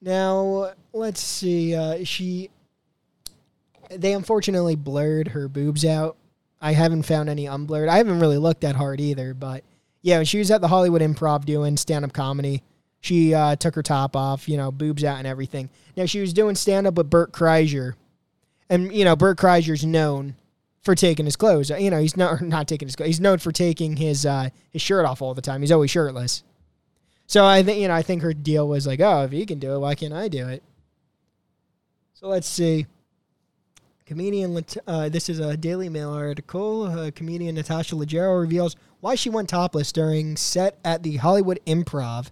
Now let's see. Uh, she, they unfortunately blurred her boobs out. I haven't found any unblurred. I haven't really looked that hard either, but yeah, she was at the Hollywood Improv doing stand-up comedy she uh, took her top off, you know, boobs out and everything. Now she was doing stand up with Bert Kreischer, and you know Bert Kreischer's known for taking his clothes. You know, he's not <laughs> not taking his clothes. He's known for taking his uh, his shirt off all the time. He's always shirtless. So I think you know I think her deal was like, oh, if he can do it, why can't I do it? So let's see. Comedian, uh, this is a Daily Mail article. Uh, comedian Natasha Leggero reveals why she went topless during set at the Hollywood Improv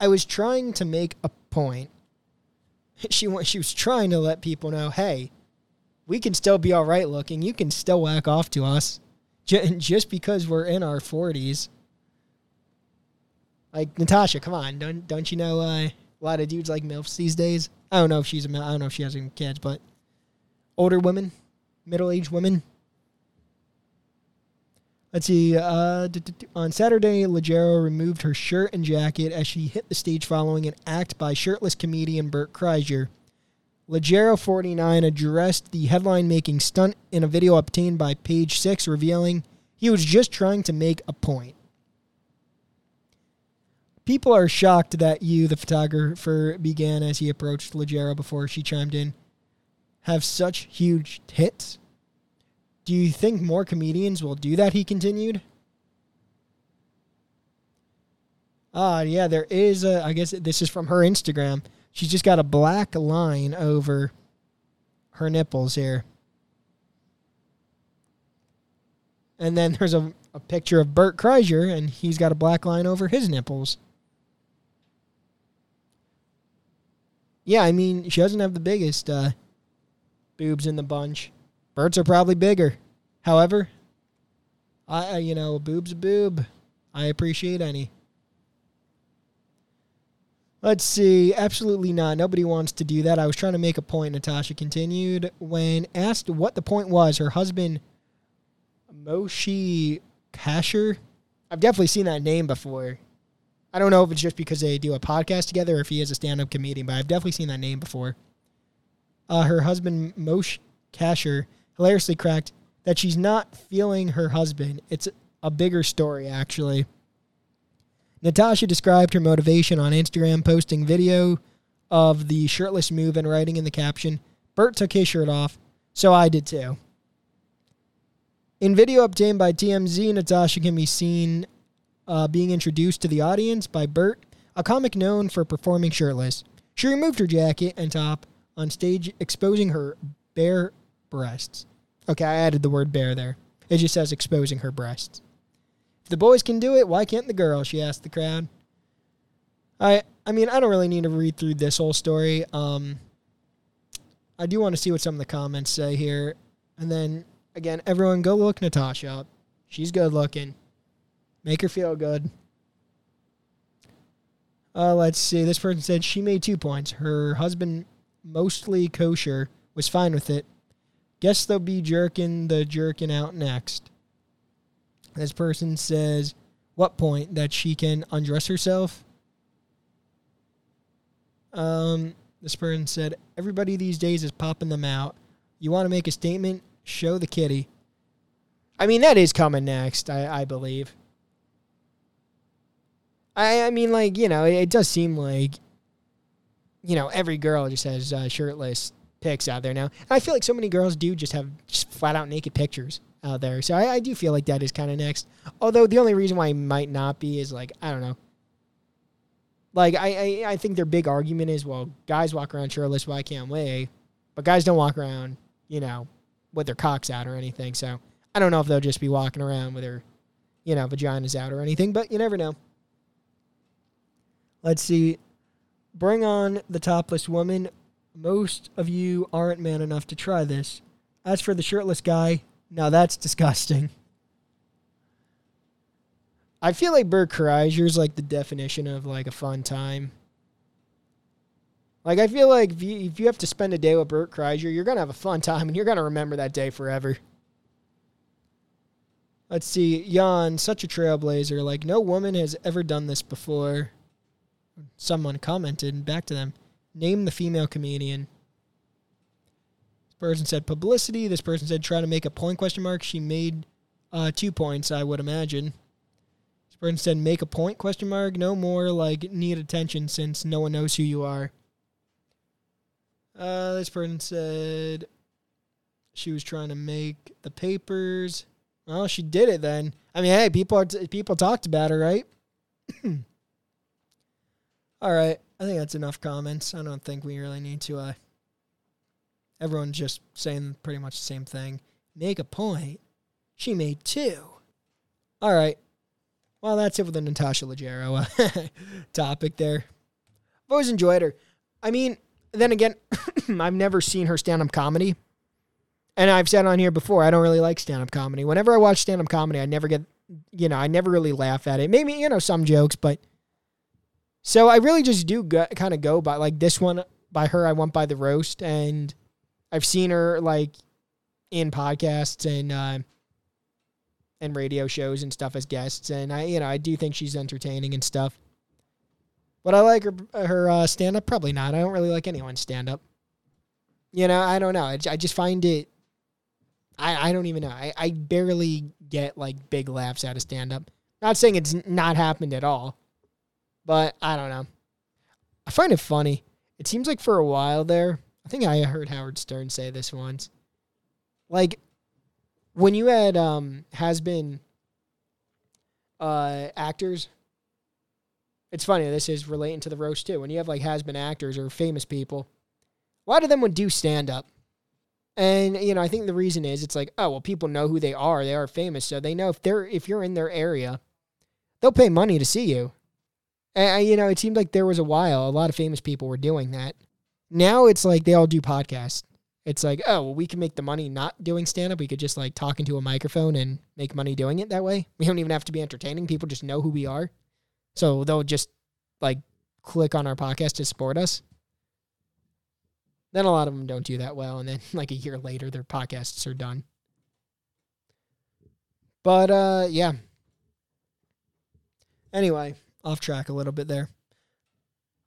I was trying to make a point. <laughs> She she was trying to let people know, hey, we can still be all right looking. You can still whack off to us <laughs> just because we're in our 40s. Like Natasha, come on, don't don't you know uh, a lot of dudes like milfs these days? I don't know if she's a I don't know if she has any kids, but older women, middle aged women. Let's see. Uh, on Saturday, Leggero removed her shirt and jacket as she hit the stage following an act by shirtless comedian Bert Kreischer. Leggero 49 addressed the headline making stunt in a video obtained by Page 6, revealing he was just trying to make a point. People are shocked that you, the photographer, began as he approached Leggero before she chimed in. Have such huge hits? Do you think more comedians will do that? He continued. Ah, yeah, there is a. I guess this is from her Instagram. She's just got a black line over her nipples here. And then there's a, a picture of Bert Kreischer, and he's got a black line over his nipples. Yeah, I mean, she doesn't have the biggest uh, boobs in the bunch. Bert's are probably bigger. However, I you know, boob's a boob. I appreciate any. Let's see. Absolutely not. Nobody wants to do that. I was trying to make a point, Natasha continued. When asked what the point was, her husband, Moshe Kasher, I've definitely seen that name before. I don't know if it's just because they do a podcast together or if he is a stand up comedian, but I've definitely seen that name before. Uh, her husband, Moshe Kasher, hilariously cracked that she's not feeling her husband. It's a bigger story, actually. Natasha described her motivation on Instagram, posting video of the shirtless move and writing in the caption, Bert took his shirt off, so I did too. In video obtained by TMZ, Natasha can be seen uh, being introduced to the audience by Bert, a comic known for performing shirtless. She removed her jacket and top on stage, exposing her bare breasts. Okay, I added the word bare there. It just says exposing her breasts. If the boys can do it, why can't the girls? She asked the crowd. I I mean, I don't really need to read through this whole story. Um, I do want to see what some of the comments say here, and then again, everyone go look Natasha up. She's good looking. Make her feel good. Uh, let's see. This person said she made two points. Her husband, mostly kosher, was fine with it. Guess they'll be jerking the jerking out next. This person says, what point? That she can undress herself? Um, this person said, everybody these days is popping them out. You want to make a statement? Show the kitty. I mean, that is coming next, I, I believe. I, I mean, like, you know, it, it does seem like, you know, every girl just has uh, shirtless pics out there now. And I feel like so many girls do just have just flat out naked pictures out there. So I, I do feel like that is kind of next. Although the only reason why it might not be is like, I don't know. Like, I, I, I think their big argument is, well, guys walk around shirtless, why can't we? But guys don't walk around, you know, with their cocks out or anything. So I don't know if they'll just be walking around with their, you know, vaginas out or anything, but you never know. Let's see. Bring on the topless woman. Most of you aren't man enough to try this. As for the shirtless guy, now that's disgusting. I feel like Bert Kreischer's like the definition of like a fun time. Like I feel like if you, if you have to spend a day with Bert Kreischer, you're gonna have a fun time and you're gonna remember that day forever. Let's see, Jan, such a trailblazer. Like no woman has ever done this before. Someone commented back to them. Name the female comedian. This person said publicity. This person said try to make a point question mark. She made uh, two points, I would imagine. This person said make a point question mark. No more like need attention since no one knows who you are. Uh, this person said she was trying to make the papers. Well, she did it then. I mean, hey, people are t- people talked about her, right? <clears throat> All right, I think that's enough comments. I don't think we really need to. Uh, everyone's just saying pretty much the same thing. Make a point. She made two. All right. Well, that's it with the Natasha Leggero uh, <laughs> topic there. I've always enjoyed her. I mean, then again, <coughs> I've never seen her stand up comedy. And I've said on here before, I don't really like stand up comedy. Whenever I watch stand up comedy, I never get, you know, I never really laugh at it. Maybe, you know, some jokes, but so I really just do go, kind of go by like this one by her. I went by the roast, and I've seen her like in podcasts and uh, and radio shows and stuff as guests, and I you know I do think she's entertaining and stuff. But I like her her uh, stand up. Probably not. I don't really like anyone's stand up. You know, I don't know. I, I just find it. I, I don't even know. I, I barely get like big laughs out of stand up. Not saying it's not happened at all, but I don't know. I find it funny. It seems like for a while there, I think I heard Howard Stern say this once. Like when you had um has been uh actors it's funny this is relating to the roast too when you have like has been actors or famous people a lot of them would do stand up and you know i think the reason is it's like oh well people know who they are they are famous so they know if they're if you're in their area they'll pay money to see you and you know it seemed like there was a while a lot of famous people were doing that now it's like they all do podcasts it's like, oh, well, we can make the money not doing stand up. We could just like talk into a microphone and make money doing it that way. We don't even have to be entertaining. People just know who we are. So they'll just like click on our podcast to support us. Then a lot of them don't do that well. And then <laughs> like a year later, their podcasts are done. But uh, yeah. Anyway, off track a little bit there.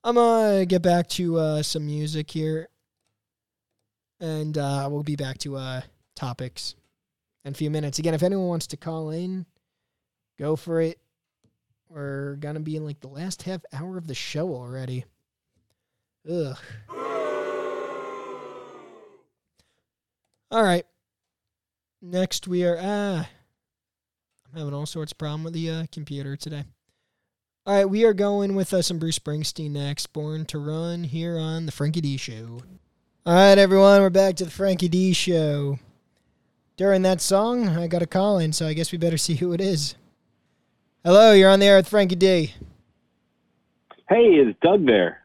I'm gonna get back to uh, some music here and uh, we'll be back to uh, topics in a few minutes. Again, if anyone wants to call in, go for it. We're gonna be in like the last half hour of the show already. Ugh. All right. Next, we are ah. I'm having all sorts of problem with the uh, computer today. All right, we are going with uh, some Bruce Springsteen next. Born to Run here on the Frankie D Show. All right, everyone, we're back to the Frankie D show. During that song, I got a call in, so I guess we better see who it is. Hello, you're on the air with Frankie D. Hey, is Doug there?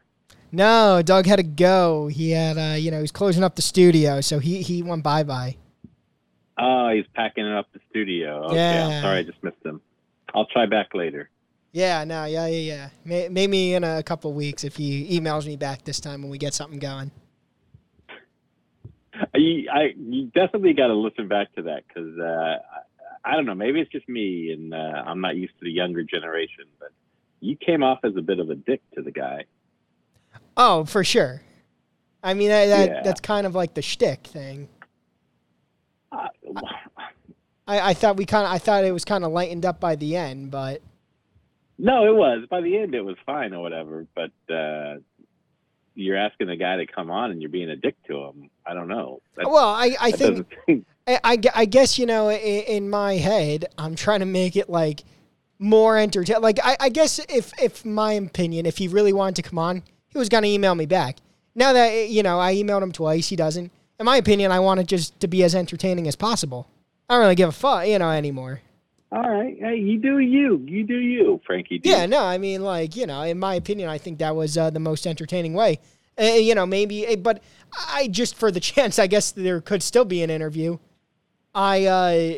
No, Doug had to go. He had, uh, you know, he's closing up the studio, so he he went bye bye. Oh, he's packing up the studio. Okay, Yeah. I'm sorry, I just missed him. I'll try back later. Yeah, no, yeah, yeah, yeah. May, maybe in a couple weeks if he emails me back this time when we get something going. You, I, you definitely got to listen back to that because uh, I, don't know. Maybe it's just me, and uh, I'm not used to the younger generation. But you came off as a bit of a dick to the guy. Oh, for sure. I mean, that, that Yeah. that's kind of like the shtick thing. Uh, I, I thought we kind of, I thought it was kind of lightened up by the end, but no, it was. By the end, it was fine or whatever. But uh, you're asking the guy to come on, and you're being a dick to him. I don't know. That, well, I, I think seem- <laughs> I, I guess you know in, in my head I'm trying to make it like more entertaining. Like I, I guess if if my opinion, if he really wanted to come on, he was gonna email me back. Now that you know I emailed him twice, he doesn't. In my opinion, I want it just to be as entertaining as possible. I don't really give a fuck, you know, anymore. All right, hey, you do you. You do you, Frankie. D. Yeah, no, I mean, like, you know, in my opinion, I think that was uh, the most entertaining way. Uh, you know, maybe, uh, but I just for the <laughs> chance, I guess there could still be an interview. I, uh,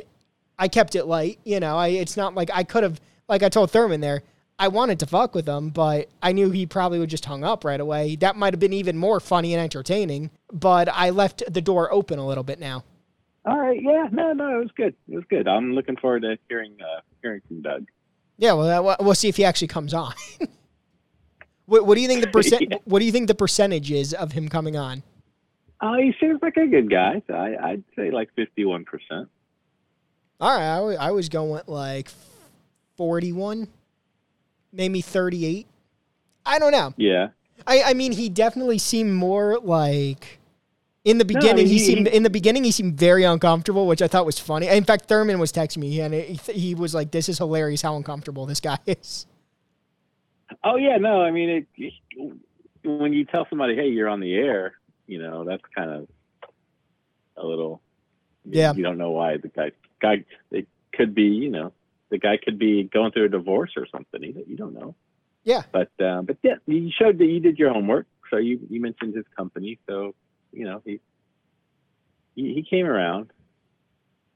I kept it light. You know, I it's not like I could have, like I told Therman there, I wanted to fuck with him, but I knew he probably would just hung up right away. That might have been even more funny and entertaining. But I left the door open a little bit now. All right, yeah, no, no, it was good. It was good. I'm looking forward to hearing uh, hearing from Doug. Yeah, well, we'll- see if he actually comes on. <laughs> what, what do you think the percent? <laughs> Yeah. What do you think the percentage is of him coming on? Uh, he seems like a good guy. So I, I'd say like 51%. All right, I was going like forty-one, maybe thirty-eight. I don't know. Yeah. I, I mean, he definitely seemed more like in the beginning. he, he- seemed in the beginning he seemed very uncomfortable, which I thought was funny. In fact, Therman was texting me and he, he was like, "This is hilarious how uncomfortable this guy <laughs> is." Oh, yeah, no, I mean, it, when you tell somebody, hey, you're on the air, you know, that's kind of a little, Yeah. You don't know why the guy, guy, it could be, you know, the guy could be going through a divorce or something. You, you don't know. Yeah. But, uh, but yeah, you showed that you did your homework. So you, you mentioned his company. So, you know, he, he, he came around.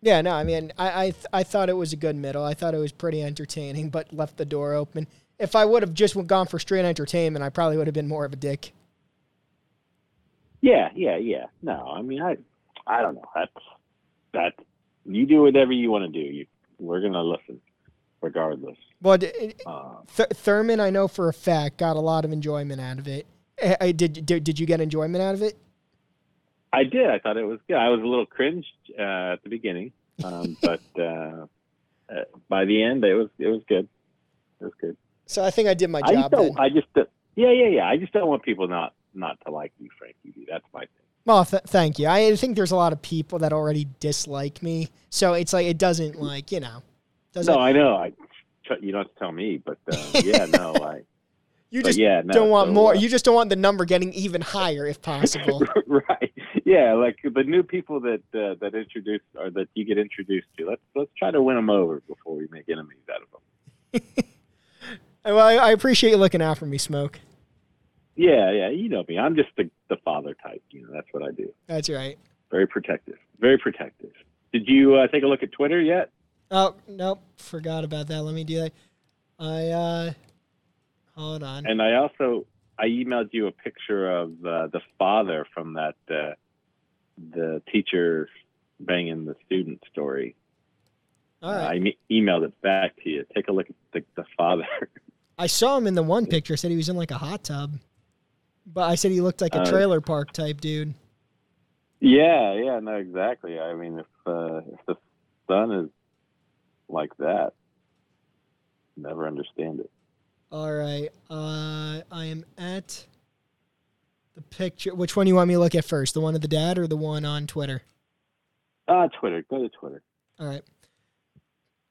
Yeah, no, I mean, I I, th- I thought it was a good middle. I thought it was pretty entertaining, but left the door open. If I would have just gone for straight entertainment, I probably would have been more of a dick. Yeah, yeah, yeah. No, I mean, I, I don't know. That's that. You do whatever you want to do. You, we're gonna listen, regardless. Well, Uh, Th- Therman, I know for a fact, got a lot of enjoyment out of it. I did, did. Did you get enjoyment out of it? I did. I thought it was good. I was a little cringed uh, at the beginning, um, <laughs> but uh, uh, by the end, it was it was good. It was good. So I think I did my I job. I just yeah, yeah, yeah. I just don't want people not not to like you, Frankie. That's my thing. Well, th- thank you. I think there's a lot of people that already dislike me, so it's like it doesn't like you know. Doesn't No, I know. I you don't have to tell me, but uh, yeah, no, <laughs> I. you just yeah, no, don't want so, more. uh, You just don't want the number getting even higher if <laughs> possible. right. Yeah, like the new people that uh, that introduce or that you get introduced to. Let's let's try to win them over before we make enemies out of them. <laughs> well, I, I appreciate you looking out for me, Smoke. Yeah, yeah. You know me. I'm just the the father type. You know, that's what I do. That's right. Very protective. Very protective. Did you uh, take a look at Twitter yet? Oh nope, forgot about that. Let me do that. I uh, hold on. And I also I emailed you a picture of uh, the father from that uh, the teacher banging the student story. All Uh. I me- emailed it back to you. Take a look at the, the father. <laughs> I saw him in the one picture. Said he was in like a hot tub, but I said he looked like a Uh, trailer park type dude. yeah, yeah, no, exactly. I mean, if uh, if the son is like that, never understand it. All right. Uh, I am at the picture. Which one do you want me to look at first? The one of the dad or the one on Twitter? Ah, Twitter. Go to Twitter. All right.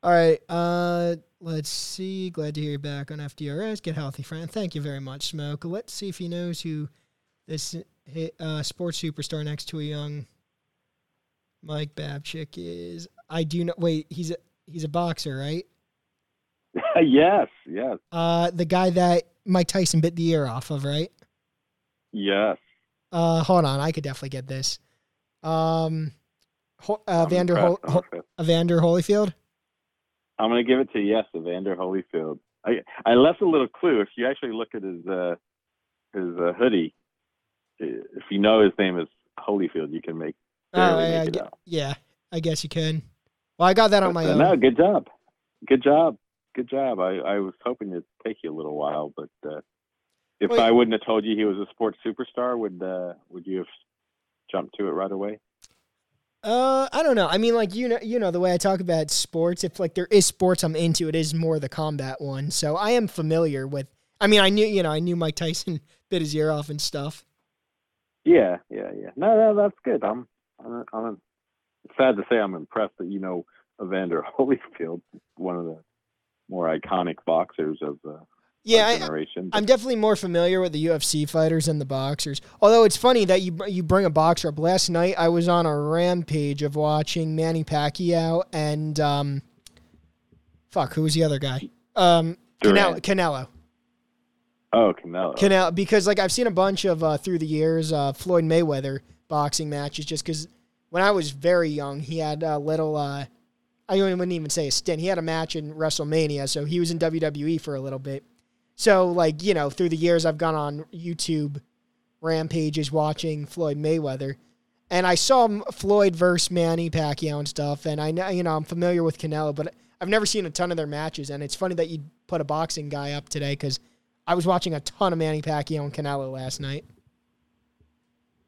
All right. Uh, let's see. Glad to hear you back on FDRS. Get healthy, friend. Thank you very much, Smoke. Let's see if he knows who this uh, sports superstar next to a young Mike Babchick is. I do know. Wait, he's a he's a boxer, right? <laughs> yes, yes, Uh, the guy that Mike Tyson bit the ear off of, right? Yes. Uh, hold on, I could definitely get this. Um, uh, Vander Ho- Vander Holyfield. I'm going to give it to yes, Evander Holyfield. I I left a little clue. If you actually look at his uh, his uh, hoodie, if you know his name is Holyfield, you can make barely Oh, yeah, I make out. yeah, I guess you can. Well, I got that on my uh, own. No, good job, good job, good job. I I was hoping it'd take you a little while, but uh, if Well, I wouldn't have told you he was a sports superstar, would uh, would you have jumped to it right away? Uh, I don't know. I mean, like you know, you know the way I talk about sports. If like there is sports I'm into, it is more the combat one. So I am familiar with. I mean, I knew you know I knew Mike Tyson <laughs> bit his ear off and stuff. Yeah, yeah, yeah. No, no, that's good. I'm, I'm, I'm sad to say I'm impressed that you know Evander <laughs> Holyfield, one of the more iconic boxers of the Yeah, I, I'm definitely more familiar with the UFC fighters than the boxers. Although it's funny that you you bring a boxer up. Last night I was on a rampage of watching Manny Pacquiao and um, fuck, who was the other guy? Um, Canelo. Canelo. oh, Canelo. Canelo, because like I've seen a bunch of uh, through the years uh, Floyd Mayweather boxing matches. Just because when I was very young, he had a little. Uh, I wouldn't even say a stint. He had a match in WrestleMania, so he was in WWE for a little bit. So like you know, through the years, I've gone on YouTube rampages watching Floyd Mayweather, and I saw Floyd versus Manny Pacquiao and stuff, and I know you know I'm familiar with Canelo, but I've never seen a ton of their matches, and it's funny that you put a boxing guy up today because I was watching a ton of Manny Pacquiao and Canelo last night.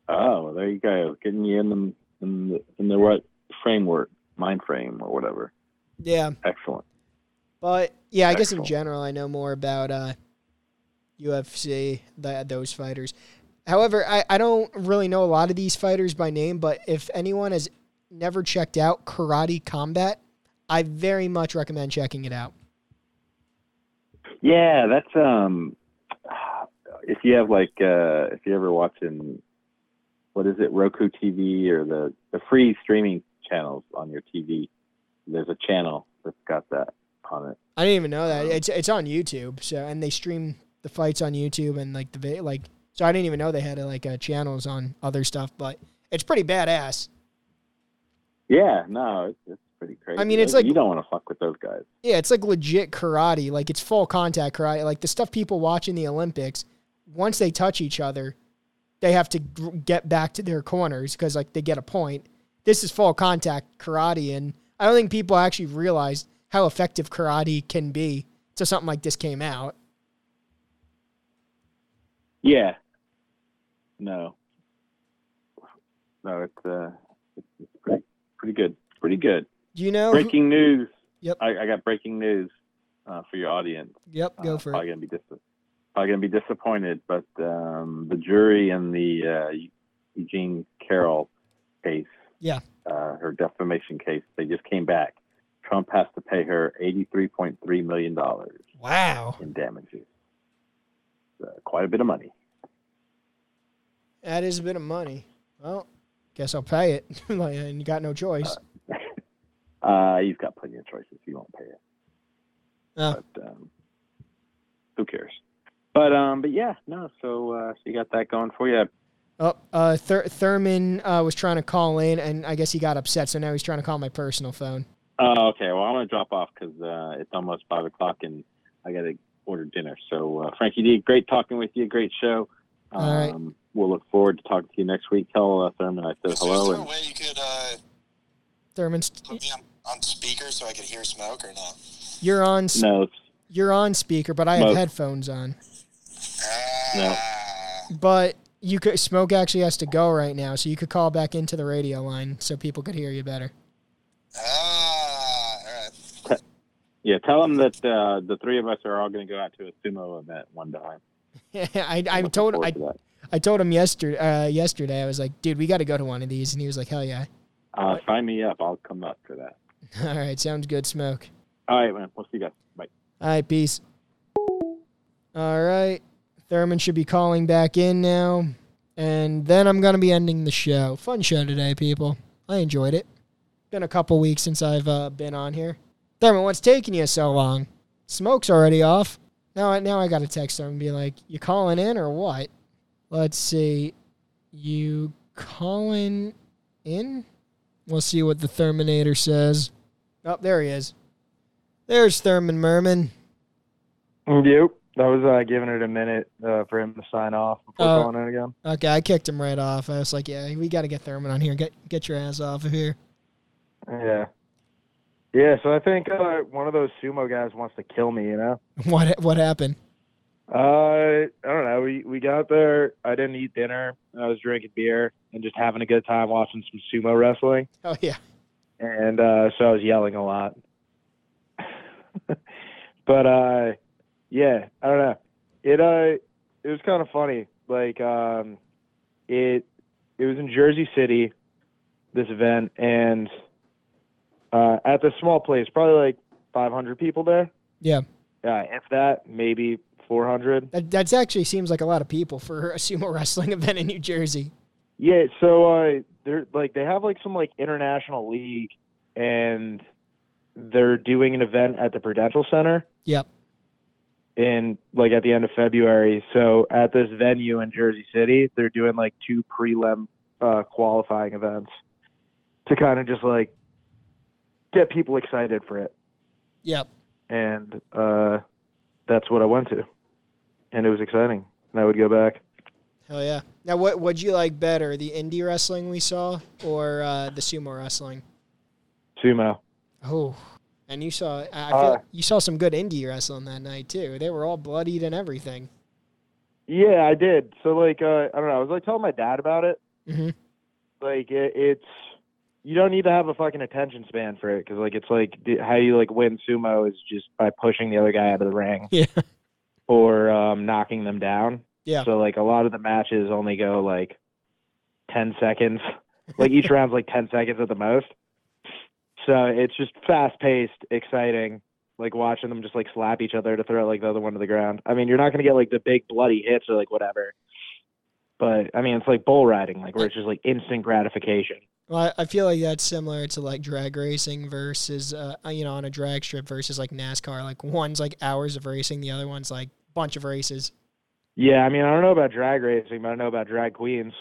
Oh, well, there you go. Getting you in the in the, in the right framework, mind frame, or whatever. Yeah, Excellent. but yeah, I guess in general, I know more about uh, UFC the, those fighters. However, I, I don't really know a lot of these fighters by name, but if anyone has never checked out Karate Combat, I very much recommend checking it out. Yeah, that's um. If you have like, uh if you ever watching, what is it, Roku TV or the the free streaming channels on your TV, there's a channel that's got that on it. I didn't even know that Um, it's it's on YouTube. So and they stream the fights on YouTube and like the vi- like. So I didn't even know they had uh, like uh, channels on other stuff, but it's pretty badass. Yeah, no, it's, it's pretty crazy. I mean, it's like- you don't want to fuck with those guys. Yeah, it's like legit karate. Like it's full contact karate. Like the stuff people watch in the Olympics, once they touch each other, they have to gr- get back to their corners because like they get a point. This is full contact karate, and I don't think people actually realize how effective karate can be. So something like this came out. Yeah. No. No, it's uh, it's, pretty pretty good. Pretty good. Do you know? Breaking news. Yep. I, I got breaking news uh, for your audience. Yep, go Uh, for probably it. gonna be dis- probably gonna be disappointed, but um, the jury in the uh, Eugene Carroll case, Yeah. uh, her defamation case, they just came back. Trump has to pay her eighty-three point three million dollars Wow, in damages. Uh, quite a bit of money. that is a bit of money. Well, guess I'll pay it. <laughs> and you got no choice. Uh, <laughs> he's got plenty of choices. You won't pay it. Oh. But um, who cares? But um, but yeah, no. So uh, so you got that going for you. Oh, uh, Thur- Therman uh, was trying to call in, and I guess he got upset, so now he's trying to call my personal phone. Oh, okay. Well, I'm gonna drop off because uh, it's almost five o'clock and I gotta order dinner. So uh, Frankie D, great talking with you. Great show. Um, All right. We'll look forward to talking to you next week. Tell uh, Therman I said Is, hello. is there a And way you could uh, Therman's, put me on, on speaker so I could hear smoke or not? you're on, s- no, you're on speaker, but I have Smoke. headphones on. Ah, But you could smoke actually has to go right now, so you could call back into the radio line so people could hear you better. all right. Yeah. Tell them that uh, the three of us are all gonna go out to a sumo event one time. <laughs> I, I told I, to. I told him yesterday. Uh, yesterday, I was like, "Dude, we got to go to one of these," and he was like, "Hell yeah!" Uh, sign me up. I'll come up for that. <laughs> All right, sounds good. Smoke. All right, man. We'll see you guys. Bye. All right, peace. All right, Therman should be calling back in now, and then I'm gonna be ending the show. Fun show today, people. I enjoyed it. Been a couple weeks since I've uh, been on here. Therman, what's taking you so long? Smoke's already off. Now, I now I got to text him and be like, "You calling in or what?" Let's see. You calling in? We'll see what the Terminator says. Oh, there he is. There's Therman Merman. Yep. I was uh, giving it a minute uh, for him to sign off before Uh, calling in again. Okay, I kicked him right off. I was like, "Yeah, we got to get Therman on here. Get get your ass off of here." Yeah. Yeah, so I think uh, one of those sumo guys wants to kill me, you know? <laughs> What what happened? Uh, I don't know. We we got there. I didn't eat dinner. I was drinking beer and just having a good time watching some sumo wrestling. Oh yeah, and uh, so I was yelling a lot. <laughs> but uh, yeah, I don't know. It uh, it was kind of funny. Like um, it it was in Jersey City, this event, and uh, at this small place, probably like 500 people there. yeah. Yeah, if that, maybe 400. That that's actually seems like a lot of people for a sumo wrestling <laughs> event in New Jersey. Yeah, so uh they're like they have like some like international league and they're doing an event at the Prudential Center Yep. in like at the end of February. So at this venue in Jersey City, they're doing like two prelim uh qualifying events to kind of just like get people excited for it. Yep. And uh that's what I went to. And it was exciting. And I would go back. Hell yeah. Now, what would you like better, the indie wrestling we saw or uh, the sumo wrestling? Sumo. Oh, and you saw Uh, feel you saw some good indie wrestling that night too. They were all bloodied and everything. Yeah, I did. So like, uh, I don't know. I was like telling my dad about it. hmm Like, it, it's you don't need to have a fucking attention span for it because like it's like how you like win sumo is just by pushing the other guy out of the ring <laughs> Yeah. or um, knocking them down. Yeah. So like a lot of the matches only go like ten seconds. Like each round's like ten seconds at the most. So it's just fast paced, exciting. Like watching them just like slap each other to throw like the other one to the ground. I mean, you're not gonna get like the big bloody hits or like whatever. But I mean, it's like bull riding, like where it's just like instant gratification. Well, I I feel like that's similar to like drag racing versus, uh, you know, on a drag strip versus like NASCAR. Like one's like hours of racing, the other one's like bunch of races. Yeah, I mean, I don't know about drag racing, but I know about drag queens.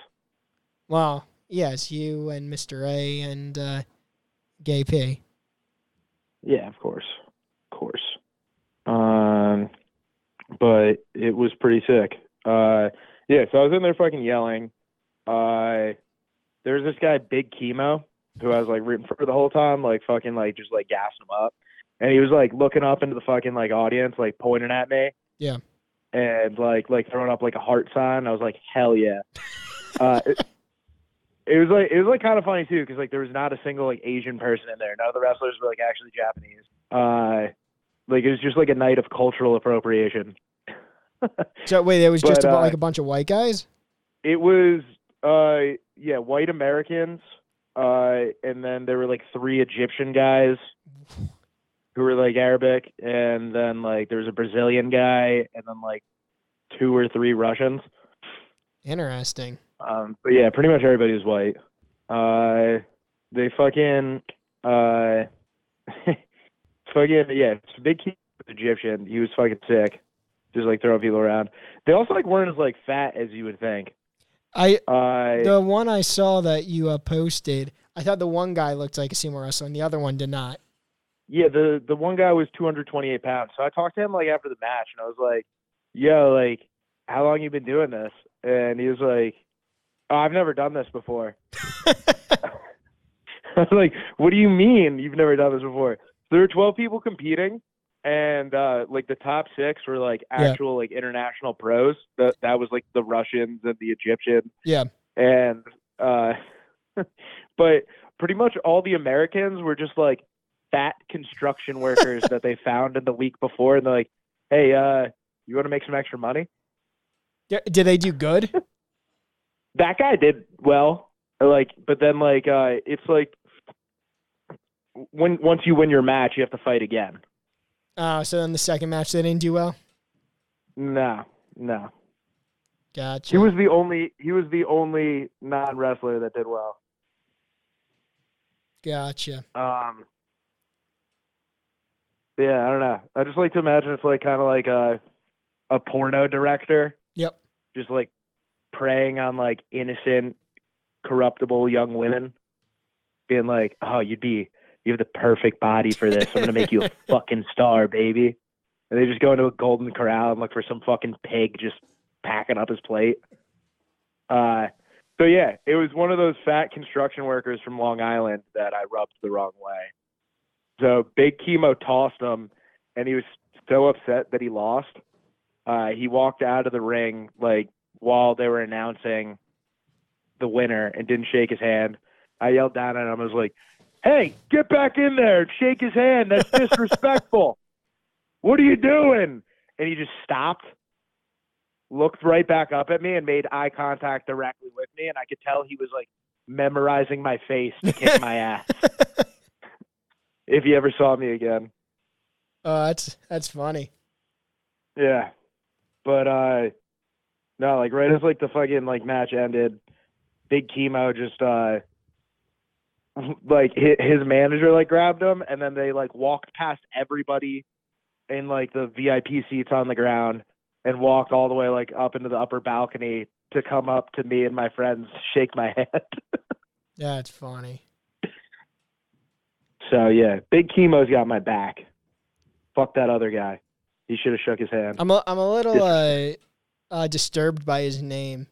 Well, yes, you and Mr. A and uh, Gay P. Yeah, of course, of course. Um, but it was pretty sick. Uh, yeah, so I was in there fucking yelling. Uh, there's this guy, Big Chemo, who I was like rooting for the whole time, like fucking like just like gassing him up, and he was like looking up into the fucking like audience, like pointing at me. Yeah. And like like throwing up like a heart sign. I was like, hell yeah. uh, <laughs> it, it was like it was like kind of funny too because like there was not a single like Asian person in there. None of the wrestlers were like actually Japanese. Uh, like it was just like a night of cultural appropriation. <laughs> So wait, it was just But, about uh, like a bunch of white guys. It was uh yeah white Americans, uh, and then there were like three Egyptian guys who were like Arabic, and then like there was a Brazilian guy, and then like two or three Russians. Interesting. Um, but yeah, pretty much everybody was white. Uh, they fucking, uh, <laughs> fucking, yeah, big was Egyptian. He was fucking sick. Just like throwing people around. They also like weren't as like fat as you would think. I Uh, the one I saw that you uh, posted, I thought the one guy looked like a sumo wrestler and the other one did not. yeah, the the one guy was 228 pounds. So I talked to him like after the match, and I was like, "Yo, like, how long you been doing this?" And he was like, oh, "I've never done this before." <laughs> <laughs> I was like, "What do you mean you've never done this before?" There were 12 people competing, and uh, like the top six were like Yeah. actual like international pros. That that was like the Russians and the Egyptians Yeah. and uh <laughs> but pretty much all the Americans were just like fat construction workers <laughs> that they found in the week before and they're like, Hey, uh, you wanna make some extra money? Did they do good? <laughs> That guy did well. Like but then like uh it's like when once you win your match you have to fight again. Uh, so then the second match they didn't do well. No, no. Gotcha. He was the only he was the only non wrestler that did well. Gotcha. Um, yeah, I don't know. I just like to imagine it's like kind of like a a porno director, Yep. just like preying on like innocent, corruptible young women, being like, "Oh, you'd be you have the perfect body for this. I'm gonna make you a <laughs> fucking star, baby." And they just go into a golden corral and look for some fucking pig just packing up his plate. Uh, so yeah, it was one of those fat construction workers from Long Island that I rubbed the wrong way. So Big Chemo tossed him, and he was so upset that he lost. Uh, he walked out of the ring like while they were announcing the winner and didn't shake his hand. I yelled down at him. I was like, "Hey, get back in there and shake his hand. That's <laughs> disrespectful. what are you doing?" And he just stopped, looked right back up at me, and made eye contact directly with me. And I could tell he was like memorizing my face to kick my <laughs> ass if he ever saw me again. Oh, that's that's funny. Yeah. But uh no, like right as like the fucking like match ended, Big Chemo just uh like his, manager like grabbed him and then they like walked past everybody in like the VIP seats on the ground and walked all the way like up into the upper balcony to come up to me and my friends shake my <laughs> hand. That's funny. so yeah, Big Chemo's got my back. Fuck that other guy. He should have shook his hand. I'm a, I'm a little uh, uh, disturbed by his name.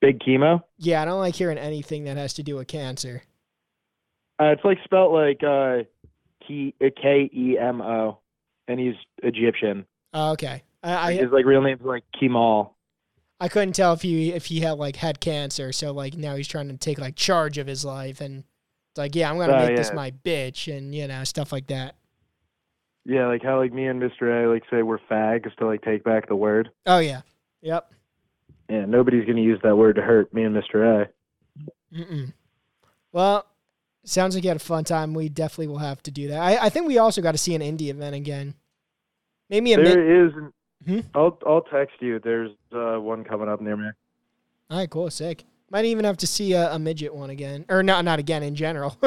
Big Chemo? Yeah, I don't like hearing anything that has to do with cancer. Uh, it's like spelt like uh, K K E M O, and he's Egyptian. Oh, okay. I, I His like real name's like Kemal. I couldn't tell if he if he had like had cancer, so like now he's trying to take like charge of his life and it's like, yeah, I'm gonna Oh, make this my bitch and you know stuff like that. Yeah, like how like me and Mr. A like say we're fags to like take back the word. Oh yeah, yep. Yeah, nobody's gonna use that word to hurt me and Mr. A. Mm-mm. Well, sounds like you had a fun time. We definitely will have to do that. I, I think we also got to see an indie event again. Maybe a. There is. Hmm? I'll I'll text you. There's uh, one coming up near me. All right, cool, sick. Might even have to see a, a midget one again, or not not again in general. <laughs>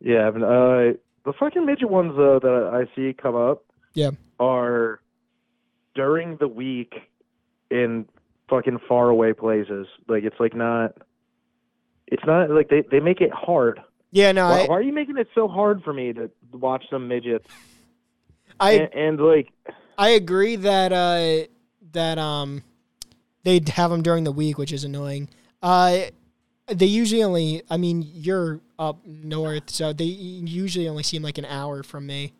Yeah, but, uh, the fucking midget ones though that I see come up. Yeah. Are during the week in fucking far away places. Like it's like not. It's not like they they make it hard Yeah, no, Why, I, why are you making it so hard for me to watch some midgets? I and, and like, I agree that uh that um they have them during the week, which is annoying. Uh, they usually only. I mean, you're up north, so they usually only seem like an hour from me,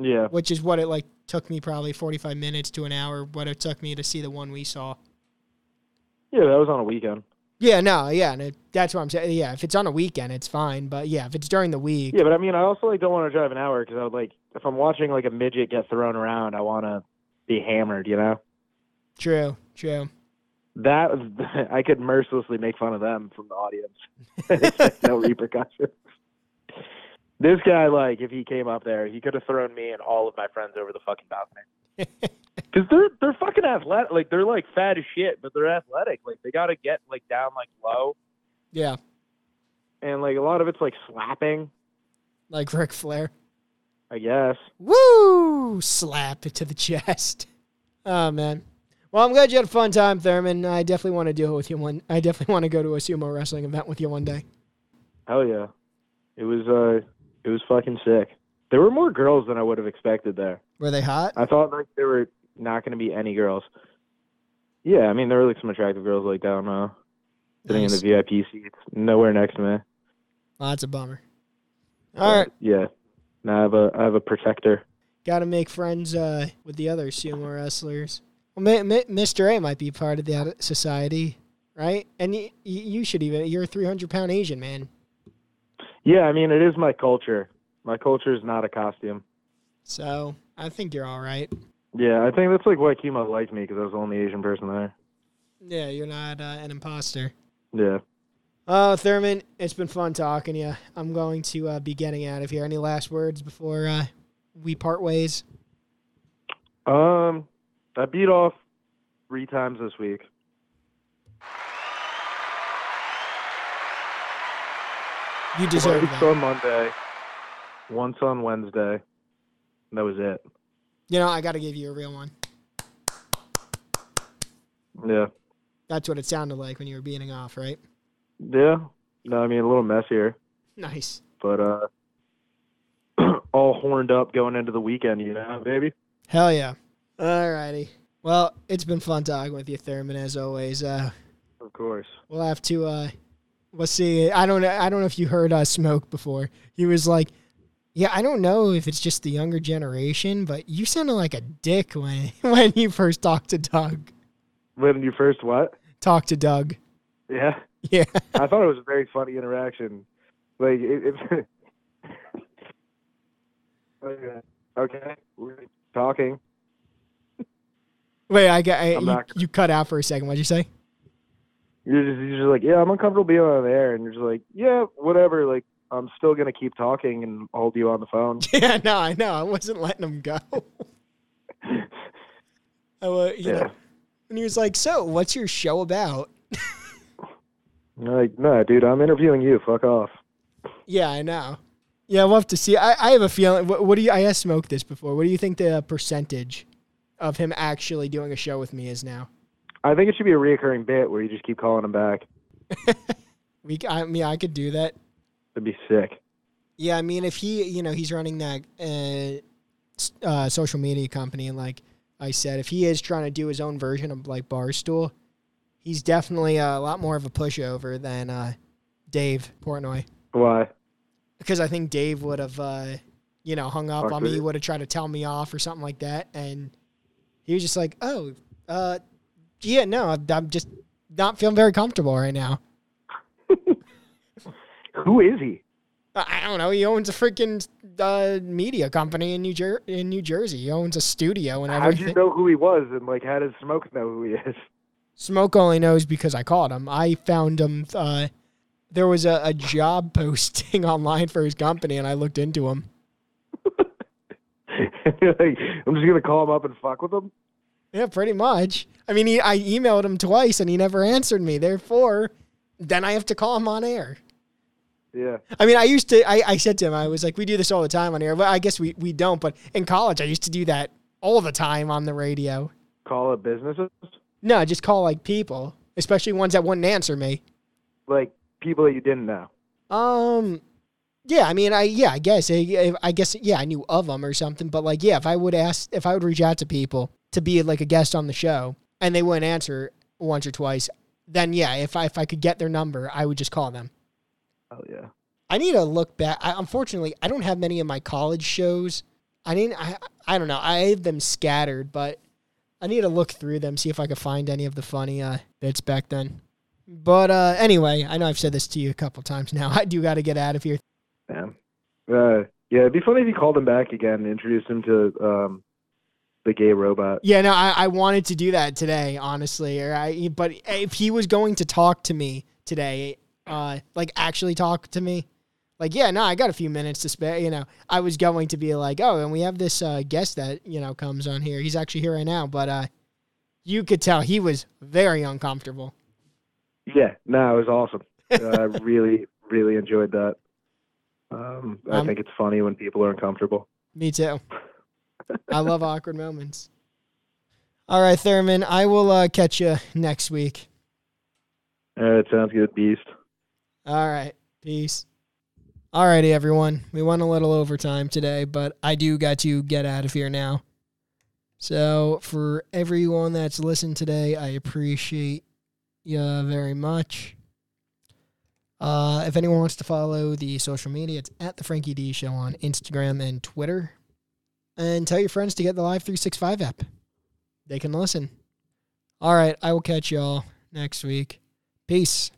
yeah, which is what it like took me probably forty five minutes to an hour. What it took me to see the one we saw. yeah, that was on a weekend. Yeah, no, yeah, and it, that's what I'm saying. Yeah, if it's on a weekend, it's fine, but yeah, if it's during the week, Yeah, but I mean, I also like don't want to drive an hour because I would like if I'm watching like a midget get thrown around, I want to be hammered. You know, true, true. that <laughs> I could mercilessly make fun of them from the audience. <laughs> like no <laughs> repercussions. This guy, like, if he came up there, he could have thrown me and all of my friends over the fucking balcony. <laughs> Because they're they're fucking athletic. Like they're like fat as shit, but they're athletic. Like they got to get like down like low, Yeah, and like a lot of it's like slapping. like Ric Flair. I guess. Woo! Slap it to the <laughs> chest. Oh man. Well, I'm glad you had a fun time, Therman. I definitely want to do it with you one. I definitely want to go to a sumo wrestling event with you one day. Hell yeah, it was uh, it was fucking sick. There were more girls than I would have expected there. Were they hot? I thought like there were not going to be any girls. Yeah, I mean there were like some attractive girls like down uh, sitting Nice. in the VIP seats, nowhere next to me. Well, that's a bummer. All right, Yeah. Now I have a I have a protector. got to make friends uh, with the other sumo wrestlers. Well, Mr. A might be part of that society, right? And y- you should even. You're a 300 pound Asian man. Yeah, I mean it is my culture. My culture is not a costume. So I think you're all right. Yeah, I think that's like why Kimo liked me because I was the only Asian person there. Yeah, you're not uh, an imposter. Yeah. Uh, Therman, it's been fun talking to you. I'm going to uh, be getting out of here. Any last words before uh, we part ways? Um, I beat off three times this week. You deserve Once that. on Monday, once on Wednesday. That was it. You know, I got to give you a real one. Yeah. That's what it sounded like when you were beating off, right? Yeah. No, I mean a little messier, Nice. but uh, <clears throat> all horned up going into the weekend. You know, baby. Hell yeah. All righty. Well, it's been fun talking with you, Therman, as always. Uh, Of course. we'll have to. Uh, let's see. I don't. know. I don't know if you heard uh, Smoke before. He was like, "Yeah, I don't know if it's just the younger generation, but you sounded like a dick when <laughs> when you first talked to Doug. When you first what? Talked to Doug. Yeah. Yeah. <laughs> I thought it was a very funny interaction. Like it, it <laughs> oh, okay. okay, we're talking. Wait, I got. I, you, you cut out for a second. What'd you say? You're just you're just like, yeah, I'm uncomfortable being on air, and you're just like, yeah, whatever. Like I'm still gonna keep talking and hold you on the phone. <laughs> yeah, no, I know. I wasn't letting him go. <laughs> I, you Yeah. know, and he was like, "So, what's your show about?" <laughs> Like, no, dude, I'm interviewing you. Fuck off. Yeah, I know. Yeah, we'll have to see. I, I have a feeling. What, what do you? I asked Smoke this before. What do you think the percentage of him actually doing a show with me is now? I think it should be a reoccurring bit where you just keep calling him back. We, I mean, I could do that. It'd be sick. Yeah, I mean, if he, you know, he's running that uh, uh, social media company, and like I said, if he is trying to do his own version of like Barstool, he's definitely a lot more of a pushover than uh, Dave Portnoy. Why? Because I think Dave would have, uh, you know, hung up on me, it. would have tried to tell me off or something like that, and he was just like, "Oh, uh, yeah, no, I'm just not feeling very comfortable right now." Who is he? I don't know. He owns a freaking uh, media company in New Jer- in New Jersey. He owns a studio and everything. How'd everything. you know who he was, and like, how does Smoke know who he is? Smoke only knows because I called him. I found him. Uh, there was a, a job <laughs> posting online for his company, and I looked into him. <laughs> Like, I'm just gonna call him up and fuck with him. Yeah, pretty much. I mean, he, I emailed him twice, and he never answered me. Therefore, then I have to call him on air. Yeah. I mean, I used to. I, I said to him, I was like, "We do this all the time on here. Well, I guess we we don't, but in college, I used to do that all the time on the radio. Call it businesses, No, just call like people, especially ones that wouldn't answer me. like people that you didn't know. Um, yeah, I mean, I yeah, I guess I, I guess yeah, I knew of them or something, but like yeah, if I would ask, if I would reach out to people to be like a guest on the show and they wouldn't answer once or twice, then yeah, if I if I could get their number, I would just call them. Oh yeah. I need to look back. I, unfortunately, I don't have many of my college shows. I need. I I don't know. I have them scattered, but I need to look through them, see if I could find any of the funny uh, bits back then. But uh, anyway, I know I've said this to you a couple times now. <laughs> I do got to get out of here. Yeah. Uh, yeah, it'd be funny if you called him back again and introduced him to um, the gay robot. Yeah, no, I, I wanted to do that today, honestly. Or I, but if he was going to talk to me today, uh, like actually talk to me, like yeah, no, I got a few minutes to spare. You know, I was going to be like, oh, and we have this uh, guest that you know comes on here. He's actually here right now, but uh, you could tell he was very uncomfortable. Yeah, no, it was awesome. <laughs> uh, I really, really enjoyed that. Um, I Um, think it's funny when people are uncomfortable. Me too. I love awkward moments. All right, Therman, I will uh, catch you next week. Uh, it sounds good, Beast. All right. Peace. All righty, everyone. We went a little overtime today, but I do got to get out of here now. So, for everyone that's listened today, I appreciate you very much. Uh, if anyone wants to follow the social media, it's at the Frankie D Show on Instagram and Twitter. And tell your friends to get the Live 365 app. They can listen. All right. I will catch y'all next week. Peace.